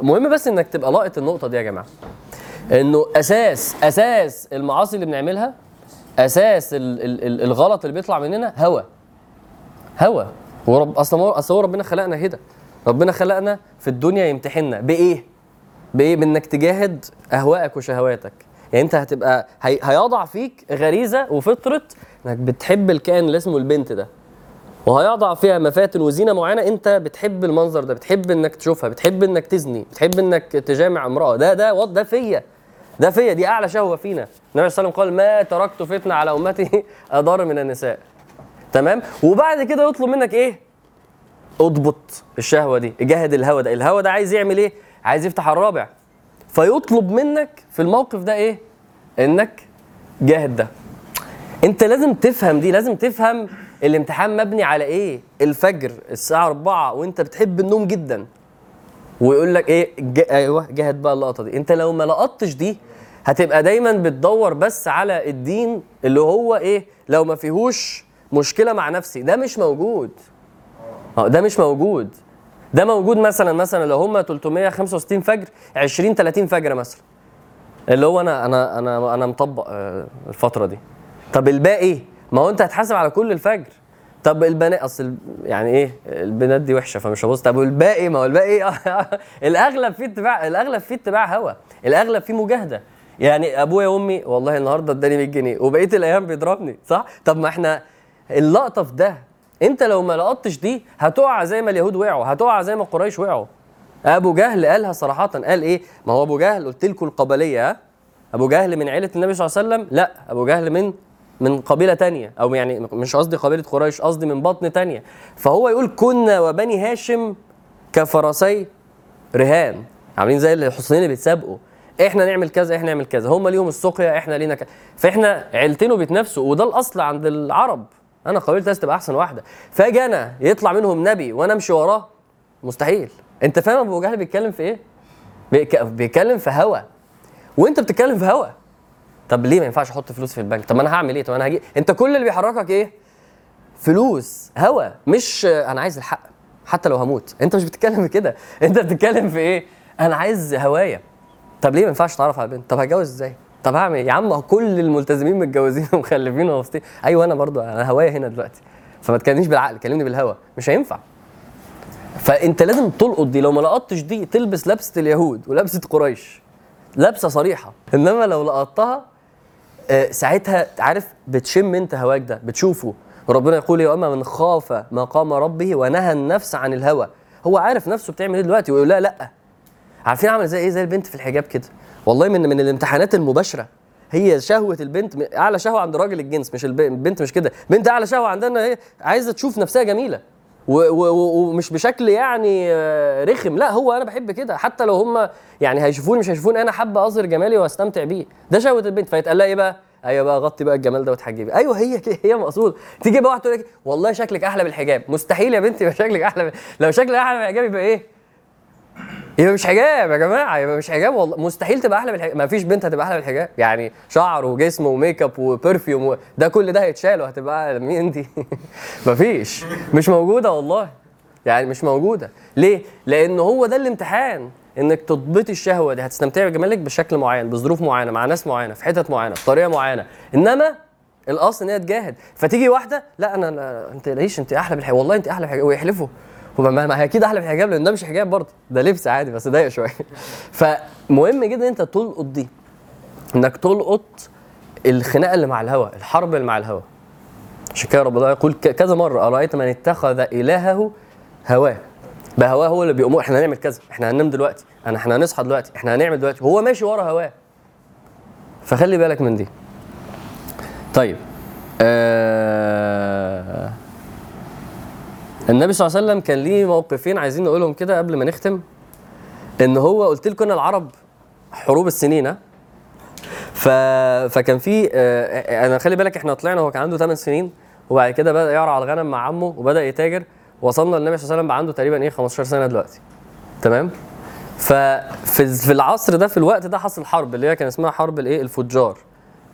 المهم بس إنك تبقى لاقط النقطة دي يا جماعة. إنه أساس أساس المعاصي اللي بنعملها أساس ال ال ال الغلط اللي بيطلع مننا هوى هوى ورب أصل هو أصل ربنا خلقنا كده ربنا خلقنا في الدنيا يمتحننا. بإيه؟ بإيه؟ بإنك تجاهد اهوائك وشهواتك. يعني أنت هتبقى هي هيضع فيك غريزة وفطرة إنك بتحب الكائن اللي اسمه البنت ده. وهيضع فيها مفاتن وزينة معينة أنت بتحب المنظر ده. بتحب إنك تشوفها. بتحب إنك تزني. بتحب إنك تجامع امرأة. ده ده ده فيا. ده فيا. دي أعلى شهوة فينا. النبي صلى الله عليه وسلم قال ما تركت فتنة على أمتي أضر من النساء. تمام؟ وبعد كده يطلب منك إيه؟ اضبط الشهوة دي جاهد الهوى ده. الهوى ده عايز يعمل إيه؟ عايز يفتح الرابع. فيطلب منك في الموقف ده إيه؟ إنك جاهد ده. أنت لازم تفهم دي لازم تفهم الامتحان مبني على إيه؟ الفجر الساعة 4 وأنت بتحب النوم جدا. ويقول لك إيه؟ ج... أيوه جاهد بقى اللقطة دي. أنت لو ما لقطتش دي هتبقى دايما بتدور بس على الدين اللي هو إيه؟ لو ما فيهوش مشكلة مع نفسي ده مش موجود. آه ده مش موجود. ده موجود مثلا مثلا لو هم 365 فجر 20 30 فجر مثلا. اللي هو أنا أنا أنا أنا مطبق آه، الفترة دي. طب الباقي ما هو أنت هتحاسب على كل الفجر. طب البنات أصل يعني إيه؟ البنات دي وحشة فمش هبص. طب والباقي؟ ما هو الباقي [LAUGHS] الأغلب فيه اتباع الأغلب فيه اتباع هوا. الأغلب فيه مجاهدة. يعني أبويا وأمي والله النهارده اداني 100 جنيه وبقية الأيام بيضربني صح؟ طب ما إحنا اللقطة في ده أنت لو ما لقطتش دي هتقع زي ما اليهود وقعوا هتقع زي ما قريش وقعوا. أبو جهل قالها صراحة قال إيه؟ ما هو أبو جهل قلت لكم القبلية ها؟ أبو جهل من عيلة النبي صلى الله عليه وسلم؟ لا أبو جهل من من قبيلة تانية أو يعني مش قصدي قبيلة قريش قصدي من بطن تانية. فهو يقول كنا وبني هاشم كفرسي رهان. عاملين زي الحصانين اللي بيتسابقوا. إحنا نعمل كذا إحنا نعمل كذا. هم ليهم السقيا إحنا لينا كذا فإحنا عيلتين وبيتنافسوا وده الأصل عند العرب. أنا قبيلتي لازم تبقى احسن واحدة. فاجي أنا يطلع منهم نبي وأنا امشي وراه؟ مستحيل. انت فاهم ابو جهل بيتكلم في إيه؟ بيتكلم في هوا. وانت بتتكلم في هوا. طب ليه ما ينفعش أحط فلوس في البنك؟ طب ما أنا هعمل إيه؟ طب أنا هجي انت كل اللي بيحركك إيه؟ فلوس هوا. مش أنا عايز الحق حتى لو هموت. انت مش بتتكلم في كده. انت بتتكلم في إيه؟ أنا عايز هواية. طب ليه ما ينفعش اتعرف على بنت؟ طب هتجوز إزاي؟ طب هعمل إيه؟ يا عم كل الملتزمين متجوزين [LAUGHS] ومخلفين ومبسوطين. أيوه أنا برضو أنا هواية هنا دلوقتي. فما تكلمنيش بالعقل كلمني بالهوا. مش هينفع. فأنت لازم تلقط دي. لو ما لقطتش دي تلبس لبسة اليهود ولبسة قريش. لبسة صريحة. إنما لو لقطتها آه، ساعتها عارف بتشم أنت هواك ده بتشوفه. وربنا يقول يا اما من خاف مقام ربه ونهى النفس عن الهوى. هو عارف نفسه بتعمل إيه دلوقتي ويقول لأ؟ لا عارفين عامل زي إيه؟ زي البنت في الحجاب كده. والله من من الامتحانات المباشرة. هي شهوة البنت أعلى شهوة عند راجل الجنس مش الب- البنت مش كده. بنت أعلى شهوة عندنا إيه عايزة تشوف نفسها جميلة. ومش بشكل يعني آه، رخم. لا هو أنا بحب كده. حتى لو هم يعني هيشوفوني مش هيشوفوني أنا حابة أظهر جمالي وأستمتع بيه. ده شهوة البنت. فيتقال لها إيه بقى؟ أيوه بقى غطي بقى الجمال ده وتحجبي. أيوه هي هي مقصود. تيجي بقى واحدة تقول لك والله شكلك أحلى بالحجاب. مستحيل يا بنتي يبقى شكلك أحلى لو شكلك أحلى بالحجاب يبقى إيه؟ يبقى مش حجاب يا جماعة يبقى مش حجاب والله. مستحيل تبقى أحلى بالحجاب ما فيش بنت هتبقى أحلى بالحجاب يعني شعر وجسم و make up و perfume و... ده كل ده هيتشال وهتبقى مين دي؟ [LAUGHS] مفيش مش موجودة والله. يعني مش موجودة. ليه؟ لأن هو ده الامتحان. إنك تضبطي الشهوة دي هتستمتعي بجمالك بشكل معين بظروف معينة مع ناس معينة في حتت معينة بطريقه معينة. إنما الأصل إن هي تجاهد. فتيجي واحدة لا أنا, أنا أنت ليش أنت أحلى بالحجاب والله أنت أحلى بالحجاب ويحلفوا. ما هي أكيد أحلى بالحجاب لأن ده مش حجاب برضه ده لبس عادي بس ضيق شوية. [LAUGHS] فمهم جدا أنت تلقط دي إنك تلقط الخناقة اللي مع الهوى الحرب اللي مع الهوى عشان كده ربنا يقول كذا مرة أرأيت من اتخذ إلهه هواه؟ بهواه هو اللي بيأمر إحنا هنعمل كذا إحنا هننام دلوقتي انا إحنا هنصحى دلوقتي إحنا هنعمل دلوقتي هو ماشي ورا هواه. فخلي بالك من دي. طيب آه النبي صلى الله عليه وسلم كان ليه موقفين عايزين نقولهم كده قبل ما نختم. إن هو قلت لكم إن العرب حروب السنين؟ ف... فكان في آه، أنا خلي بالك إحنا طلعنا هو كان عنده 8 سنين وبعد كده بدأ يرعى الغنم مع عمه وبدأ يتاجر وصلنا للنبي صلى الله عليه وسلم عنده تقريبا إيه 15 سنة دلوقتي. تمام؟ ففي في العصر ده في الوقت ده حصل حرب اللي هي كان اسمها حرب الإيه الفجار.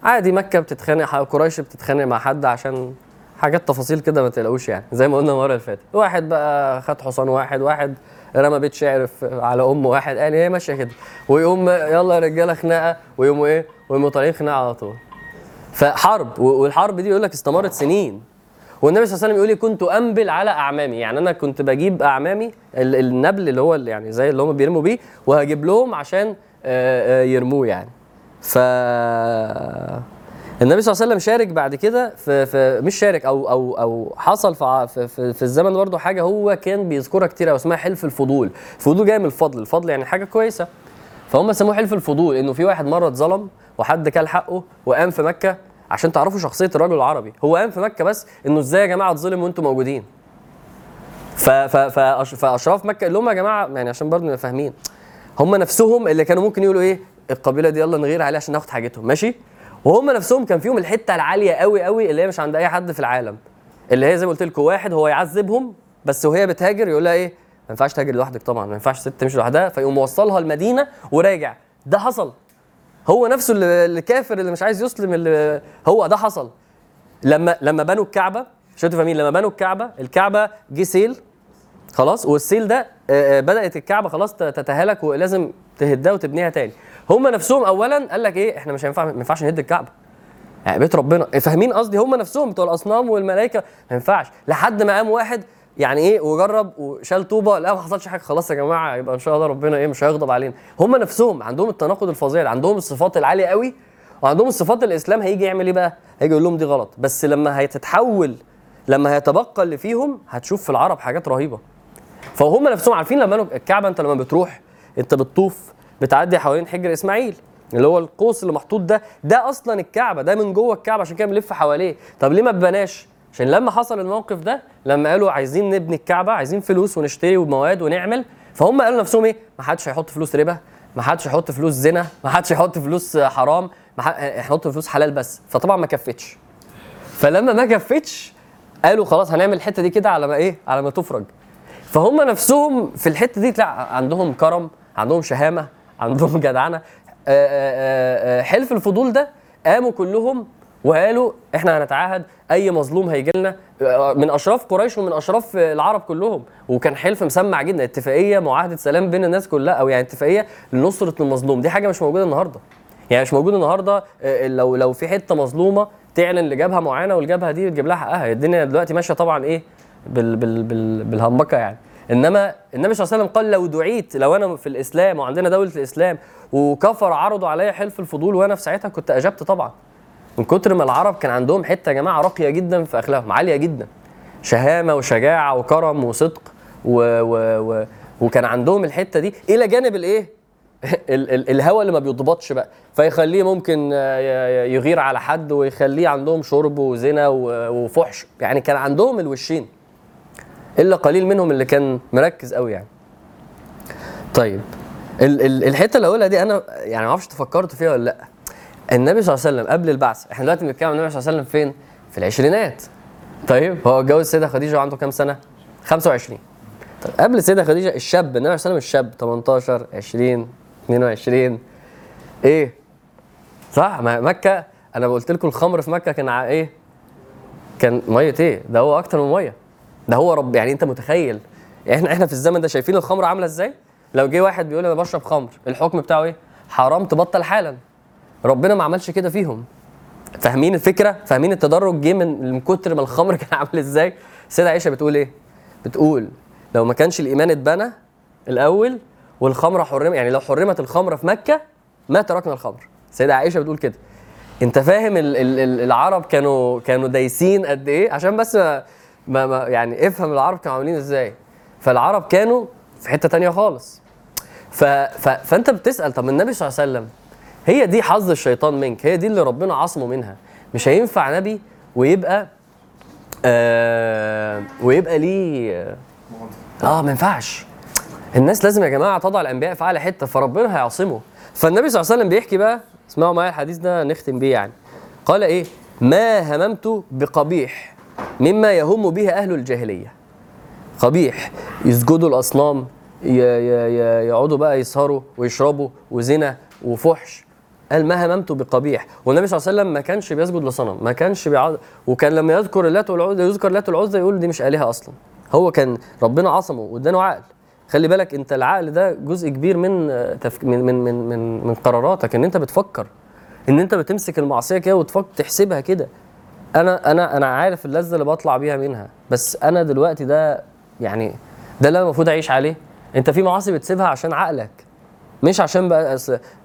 عادي مكة بتتخانق قريش بتتخانق مع حد عشان حاجات تفاصيل كده ما تقلقوش يعني. زي ما قلنا المرة اللي فاتت. واحد بقى خد حصان واحد واحد رمى بيت شعر على أم واحد قال هي ماشيه كده. ويقوم يلا يا رجالة خناقة ويقوموا إيه ويقوموا طالعين خناقة على طول. فحرب والحرب دي يقول لك استمرت سنين. والنبي صلى الله عليه وسلم يقول لي كنت أنبل على أعمامي. يعني أنا كنت بجيب أعمامي ال- النبل اللي هو يعني زي اللي هم بيرموا بيه وهجيب لهم عشان آه، آه، يرموه يعني. ف النبي صلى الله عليه وسلم شارك بعد كده في, في مش شارك أو أو أو حصل في في, في, الزمن برضه حاجة هو كان بيذكرها كتير قوي اسمها حلف الفضول. الفضول جاي من الفضل الفضل يعني حاجة كويسة. فهم سموه حلف الفضول إنه في واحد مرة اتظلم وحد كل حقه وقام في مكة عشان تعرفوا شخصية الرجل العربي. هو قام في مكة بس إنه إزاي يا جماعة اتظلم وأنتم موجودين؟ ف ف فأشراف مكة اللي هم يا جماعة يعني عشان برضه نبقى فاهمين هم نفسهم اللي كانوا ممكن يقولوا إيه؟ القبيلة دي يلا نغير عليها عشان ناخد حاجتهم. ماشي؟ وهم نفسهم كان فيهم الحتة العالية قوي قوي اللي هي مش عند أي حد في العالم. اللي هي زي ما قلت لكم واحد هو يعذبهم بس وهي بتهاجر يقول لها إيه؟ ما ينفعش تهاجر لوحدك طبعا ما ينفعش ست تمشي لوحدها. فيقوم موصلها المدينة وراجع. ده حصل. هو نفسه اللي اللي كافر اللي مش عايز يسلم اللي هو ده حصل. لما لما بنوا الكعبة مش أنتوا فاهمين لما بنوا الكعبة الكعبة جه سيل خلاص والسيل ده آه، آه، بدأت الكعبة خلاص تتهالك ولازم تهدها وتبنيها تاني. هم نفسهم اولا قال لك إيه إحنا مش هينفع ما ينفعش نهد الكعبة. يعني بيت ربنا فاهمين قصدي؟ هم نفسهم بتوع الأصنام والملائكة ما ينفعش. لحد ما قام واحد يعني إيه وجرب وشال طوبة لا ما حصلش حاجة خلاص يا جماعة يبقى إن شاء الله ربنا إيه مش هيغضب علينا. هم نفسهم عندهم التناقض الفظيع ده، عندهم الصفات العالية قوي وعندهم الصفات الإسلام هيجي يعمل إيه بقى؟ هيجي يقول لهم دي غلط. بس لما هتتحول لما هيتبقى اللي فيهم هتشوف في العرب حاجات رهيبة. فهم نفسهم عارفين لما الكعبة أنت لما بتروح أنت بتطوف بتعدي حوالين حجر إسماعيل اللي هو القوس اللي محطوط ده ده أصلا الكعبة ده من جوه الكعبة عشان كده بنلف حواليه. طب ليه ما بناش عشان لما حصل الموقف ده لما قالوا عايزين نبني الكعبة عايزين فلوس ونشتري ومواد ونعمل فهم قالوا نفسهم إيه؟ ما حدش هيحط فلوس ربا ما حدش هيحط فلوس زنا ما حدش هيحط فلوس حرام هنحط فلوس حلال بس. فطبعا ما كفتش. فلما ما كفتش قالوا خلاص هنعمل الحتة دي كده على ما إيه؟ على ما تفرج. فهم نفسهم في الحتة دي لا عندهم كرم عندهم شهامة عندهم جدعنة. آه، آه، آه، حلف الفضول ده قاموا كلهم وقالوا إحنا هنتعاهد أي مظلوم هيجي لنا. من أشراف قريش ومن أشراف العرب كلهم. وكان حلف مسمع جدا اتفاقية معاهدة سلام بين الناس كلها أو يعني اتفاقية لنصرة المظلوم. دي حاجة مش موجودة النهارده. يعني مش موجود النهارده. لو لو في حتة مظلومة تعلن لجبهة معينة والجبهة دي تجيب لها حقها. الدنيا دلوقتي ماشية طبعا إيه؟ بال بال بال بالهمبكة يعني. إنما النبي صلى الله عليه وسلم قال لو دعيت لو أنا في الإسلام وعندنا دولة الإسلام وكفر عرضوا عليا حلف الفضول وأنا في ساعتها كنت أجبت طبعا. من كتر ما العرب كان عندهم حتة يا جماعة راقية جدا في أخلاقهم عالية جدا. شهامة وشجاعة وكرم وصدق و و و وكان عندهم الحتة دي. إلى جانب الإيه؟ [LAUGHS] ال- ال- الهوى اللي ما بيضبطش بقى. فيخليه ممكن يغير على حد ويخليه عندهم شرب وزنا وفحش. يعني كان عندهم الوشين. إلا قليل منهم اللي كان مركز قوي يعني. طيب ال ال الحتة اللي اقولها دي أنا يعني ما أعرفش تفكرت فيها ولا لأ. النبي صلى الله عليه وسلم قبل البعث إحنا دلوقتي بنتكلم عن النبي صلى الله عليه وسلم فين؟ في العشرينات. طيب هو اتجوز السيده خديجة وعنده كام سنة؟ 25 طيب قبل السيده خديجة الشاب النبي صلى الله عليه وسلم الشاب 18 20 22 إيه؟ صح؟ ما مكة أنا قلت لكم الخمر في مكة كان إيه؟ كان مية إيه؟ ده هو أكتر من مية. ده هو رب يعني انت متخيل؟ إحنا إحنا في الزمن ده شايفين الخمر عاملة إزاي؟ لو جه واحد بيقول أنا بشرب خمر الحكم بتاعه إيه؟ حرام تبطل حالا. ربنا ما عملش كده فيهم. فاهمين الفكرة؟ فاهمين التدرج جه من كتر ما الخمر [LAUGHS] كان عامل إزاي؟ السيده عائشة بتقول إيه؟ بتقول لو ما كانش الإيمان اتبنى الأول والخمرة حرمت يعني لو حرمت الخمره في مكة ما تركنا الخمر. السيده عائشة بتقول كده. انت فاهم ال ال ال العرب كانوا كانوا دايسين قد إيه؟ عشان بس ما, ما, يعني افهم العرب كانوا عاملين إزاي. فالعرب كانوا في حتة تانية خالص. ف... ف... فانت بتسأل طب النبي صلى الله عليه وسلم هي دي حظ الشيطان منك؟ هي دي اللي ربنا عصمه منها. مش هينفع نبي ويبقى آه ويبقى ليه آه ما ينفعش. الناس لازم يا جماعة تضع الأنبياء في أعلى حتة فربنا هيعصمه فالنبي صلى الله عليه وسلم بيحكي بقى اسمعوا معايا الحديث ده نختم بيه يعني. قال إيه؟ ما هممت بقبيح مما يهم به أهل الجاهلية. قبيح يسجدوا ي- يقعدوا بقى يسهروا ويشربوا وزنا وفحش. قال ما هممت بقبيح. والنبي صلى الله عليه وسلم ما كانش بيسجد لصنم ما كانش بيعض وكان لما يذكر اللات والعزى يذكر اللات والعزى يقول دي مش آلهة أصلا. هو كان ربنا عصمه واداله عقل. خلي بالك أنت العقل ده جزء كبير من تفك... من من من, من قراراتك إن أنت بتفكر إن أنت بتمسك المعصية كده وتفكر تحسبها كده. أنا أنا أنا عارف اللذة اللي بطلع بيها منها بس أنا دلوقتي ده يعني ده اللي أنا المفروض أعيش عليه. أنت في معاصي بتسيبها عشان عقلك مش عشان بقى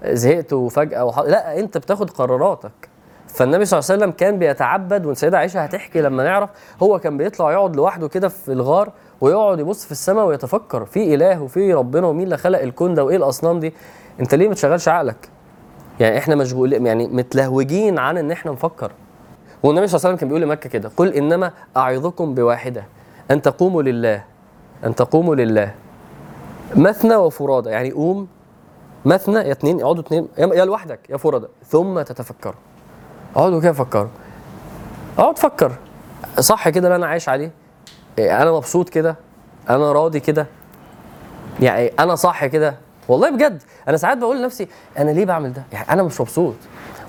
زهقت وفجأة وح... لا أنت بتاخد قراراتك. فالنبي صلى الله عليه وسلم كان بيتعبد والسيدة عائشة هتحكي لما نعرف هو كان بيطلع يقعد لوحده كده في الغار ويقعد يبص في السماء ويتفكر في إله وفي ربنا ومين اللي خلق الكون ده وإيه الأصنام دي. أنت ليه ما تشغلش عقلك؟ يعني إحنا مشغول يعني متلهوجين عن إن إحنا نفكر. والنبي صلى الله عليه وسلم كان بيقول لمكة كده قل إنما أعظكم بواحدة أن تقوموا لله أن تقوموا لله. مثنى وفرادى يعني قوم مثنى يا اتنين اقعدوا اتنين يا يا لوحدك يا فرادى. ثم تتفكروا. اقعدوا كده فكروا. اقعد فكر. صح كده اللي أنا عايش عليه؟ إيه، أنا مبسوط كده؟ أنا راضي كده؟ يعني أنا صح كده؟ والله بجد أنا ساعات بقول لنفسي أنا ليه بعمل ده؟ يعني أنا مش مبسوط.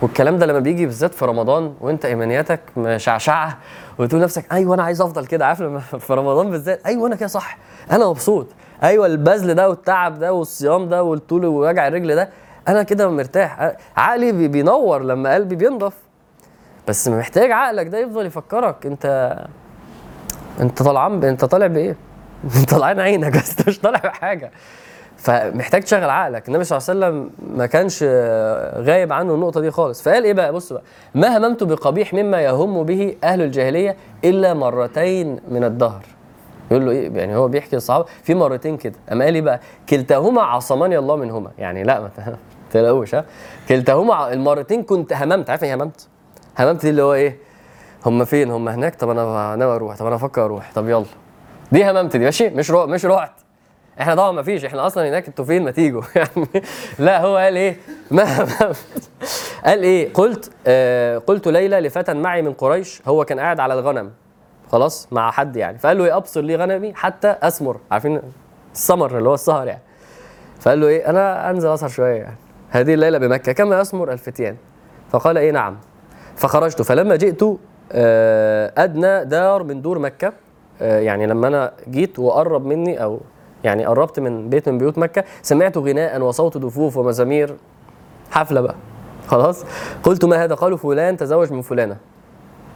والكلام ده لما بيجي بالذات في رمضان وانت ايمانياتك مشعشعة وتقول نفسك أيوه أنا عايز أفضل كده عارف لما في رمضان بالذات أيوه أنا كده صح أنا مبسوط أيوه البذل ده والتعب ده والصيام ده والطول ووجع الرجل ده أنا كده مرتاح عقلي بي- بينور لما قلبي بينضف بس محتاج عقلك ده يفضل يفكرك أنت أنت طالعان ب- أنت طالع بإيه؟ [LAUGHS] أنت طالعان عينك بس مش طالع بحاجة فمحتاج تشغل عقلك. النبي صلى الله عليه وسلم ما كانش غايب عنه النقطة دي خالص. فقال إيه بقى؟ بص بقى. ما هممت بقبيح مما يهم به أهل الجاهلية إلا مرتين من الدهر. يقول له إيه؟ يعني هو بيحكي للصحابة في مرتين كده. أما قال إيه بقى كلتاهما عصمني الله منهما. يعني لا ما تلاقوش [LAUGHS] ها. كلتاهما المرتين كنت هممت. عارف يعني هممت؟ هممت دي اللي هو إيه؟ هم فين؟ هم هناك؟ طب أنا ناوي أروح. طب أنا أفكر أروح. طب يلا. دي هممت دي. ماشي؟ مش رو... مش رحت. إحنا طبعا ما فيش إحنا أصلا هناك أنتوا فين ما تيجوا؟ [LAUGHS] يعني لا هو قال إيه؟ ما قال إيه؟ قلت آه قلت ليلى لفتى معي من قريش هو كان قاعد على الغنم خلاص مع حد يعني. فقال له إيه؟ أبصر لي غنمي حتى أسمر. عارفين؟ السمر اللي هو السهر يعني. فقال له إيه؟ أنا أنزل أسهر شوية يعني. هذه الليلة بمكة كما يسمر الفتيان. فقال إيه؟ نعم. فخرجت. فلما جئت آه، أدنى دار من دور مكة آه، يعني لما أنا جيت وقرب مني أو يعني قربت من بيت من بيوت مكة سمعت غناء وصوت دفوف ومزامير. حفلة بقى. خلاص؟ قلت ما هذا؟ قالوا فلان تزوج من فلانة.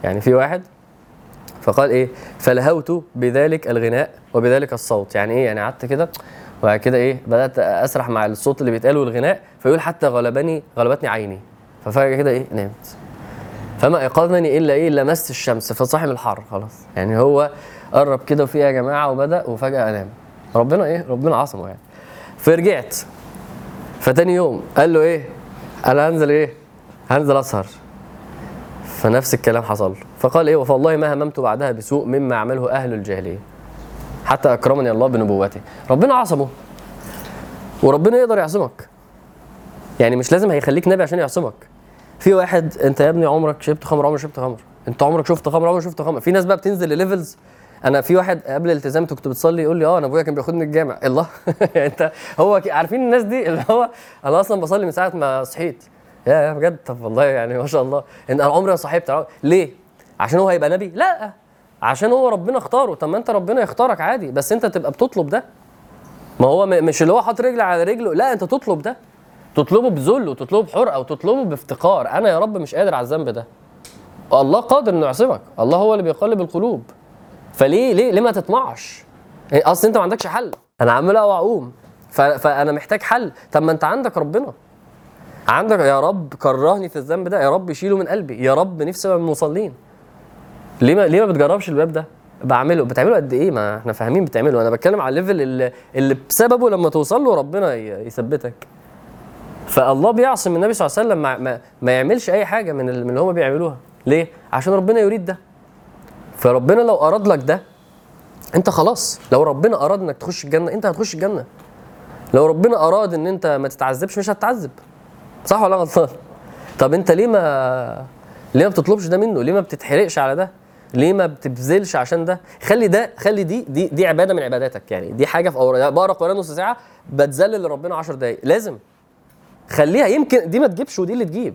يعني في واحد؟ فقال إيه؟ فلهوت بذلك الغناء وبذلك الصوت. يعني إيه؟ يعني قعدت كده. وبعد كده إيه؟ بدأت أسرح مع الصوت اللي بيتقال والغناء. فيقول حتى غلبني غلبتني عيني. ففجأة كده إيه؟ نمت. فما أيقظني إلا إيه؟ لمست الشمس فصاحب الحر. خلاص. يعني هو قرب كده وفي إيه يا جماعة؟ وبدأ وفجأة انام ربنا إيه؟ ربنا عصمه يعني. فرجعت. فتاني يوم قال له إيه؟ أنا هنزل إيه؟ هنزل أسهر. فنفس الكلام حصل. له فقال إيه؟ فوالله ما هممت بعدها بسوء مما عمله أهل الجاهلية. حتى أكرمني الله بنبوته. ربنا عصمه. وربنا يقدر يعصمك. يعني مش لازم هيخليك نبي عشان يعصمك. في واحد أنت يا ابني عمرك شربت خمر؟ عمرك شربت خمر. أنت عمرك شفت خمر؟ عمرك شفت خمر. في ناس بقى بتنزل لليفلز أنا في واحد قبل الالتزام كنت بتصلي يقول لي آه أنا أبويا كان بياخدني الجامع. [LAUGHS] الله. يعني أنت هو عارفين الناس دي؟ اللي هو أنا أصلا بصلي من ساعة ما صحيت. يا بجد؟ طب والله يعني ما شاء الله. إن أنا عمري ما عم- ليه؟ عشان هو هيبقى نبي؟ لأ. عشان هو ربنا اختاره. طب ما أنت ربنا يختارك عادي. بس أنت تبقى بتطلب ده. ما هو مش اللي هو حاطط رجل على رجله. لأ أنت تطلب ده. تطلبه بذل وتطلبه بحرقة وتطلبه بافتقار. أنا يا رب مش قادر على الذنب ده. الله قادر إنه يعصمك. الله هو اللي بيقلب القلوب. فليه ليه ليه ما تطمعش؟ إيه، أصل أنت ما عندكش حل. أنا عمال ف- فأنا محتاج حل. طب ما أنت عندك ربنا. عندك يا رب كرهني في الذنب ده. يا رب شيله من قلبي. يا رب نفسي أبقى من المصلين. ليه ما ليه ما بتجربش الباب ده؟ بعمله. بتعمله قد إيه؟ ما إحنا فاهمين بتعمله. أنا بتكلم على الليفل اللي, اللي بسببه لما توصل له ربنا يثبتك. فالله بيعصم النبي صلى الله عليه وسلم ما, ما, ما يعملش أي حاجة من اللي هم بيعملوها. ليه؟ عشان ربنا يريد ده. فربنا لو أراد لك ده أنت خلاص لو ربنا أراد إنك تخش الجنة أنت هتخش الجنة. لو ربنا أراد إن أنت ما تتعذبش مش هتتعذب. صح ولا غلطان؟ طب أنت ليه ما ليه ما بتطلبش ده منه؟ ليه ما بتتحرقش على ده؟ ليه ما بتبذلش عشان ده؟ خلي ده خلي دي دي دي عبادة من عباداتك يعني. دي حاجة في أور... بقرأ قرآن نص ساعة بتذلل لربنا 10 دقائق لازم. خليها يمكن دي ما تجيبش ودي اللي تجيب.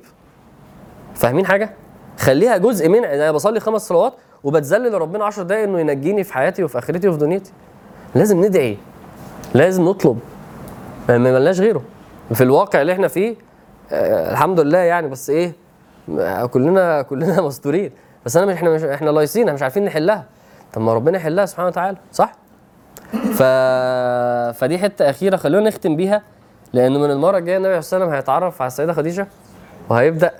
فاهمين حاجة؟ خليها جزء من أنا بصلي خمس صلوات وبتذلل لربنا 10 دقائق إنه ينجيني في حياتي وفي آخرتي وفي دنيتي. لازم ندعي لازم نطلب ما ما ملناش غيره. في الواقع اللي إحنا فيه آه الحمد لله يعني بس إيه آه، كلنا كلنا [LAUGHS] مستورين. بس أنا إحنا مش إحنا لايصين إحنا مش عارفين نحلها. طب ما ربنا يحلها سبحانه وتعالى صح؟ ف... فدي حتة أخيرة خلونا نختم بيها لأنه من المرة الجاية النبي صلى الله عليه وسلم هيتعرف على السيدة خديجة وهيبدأ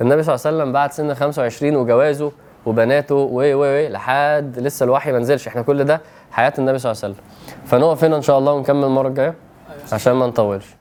النبي صلى الله عليه وسلم بعد سن 25 وجوازه وبناته و و لحد لسه الوحي ما نزلش. إحنا كل ده حياة النبي صلى الله عليه وسلم. فنقف هنا إن شاء الله ونكمل المرة الجاية عشان ما نطولش.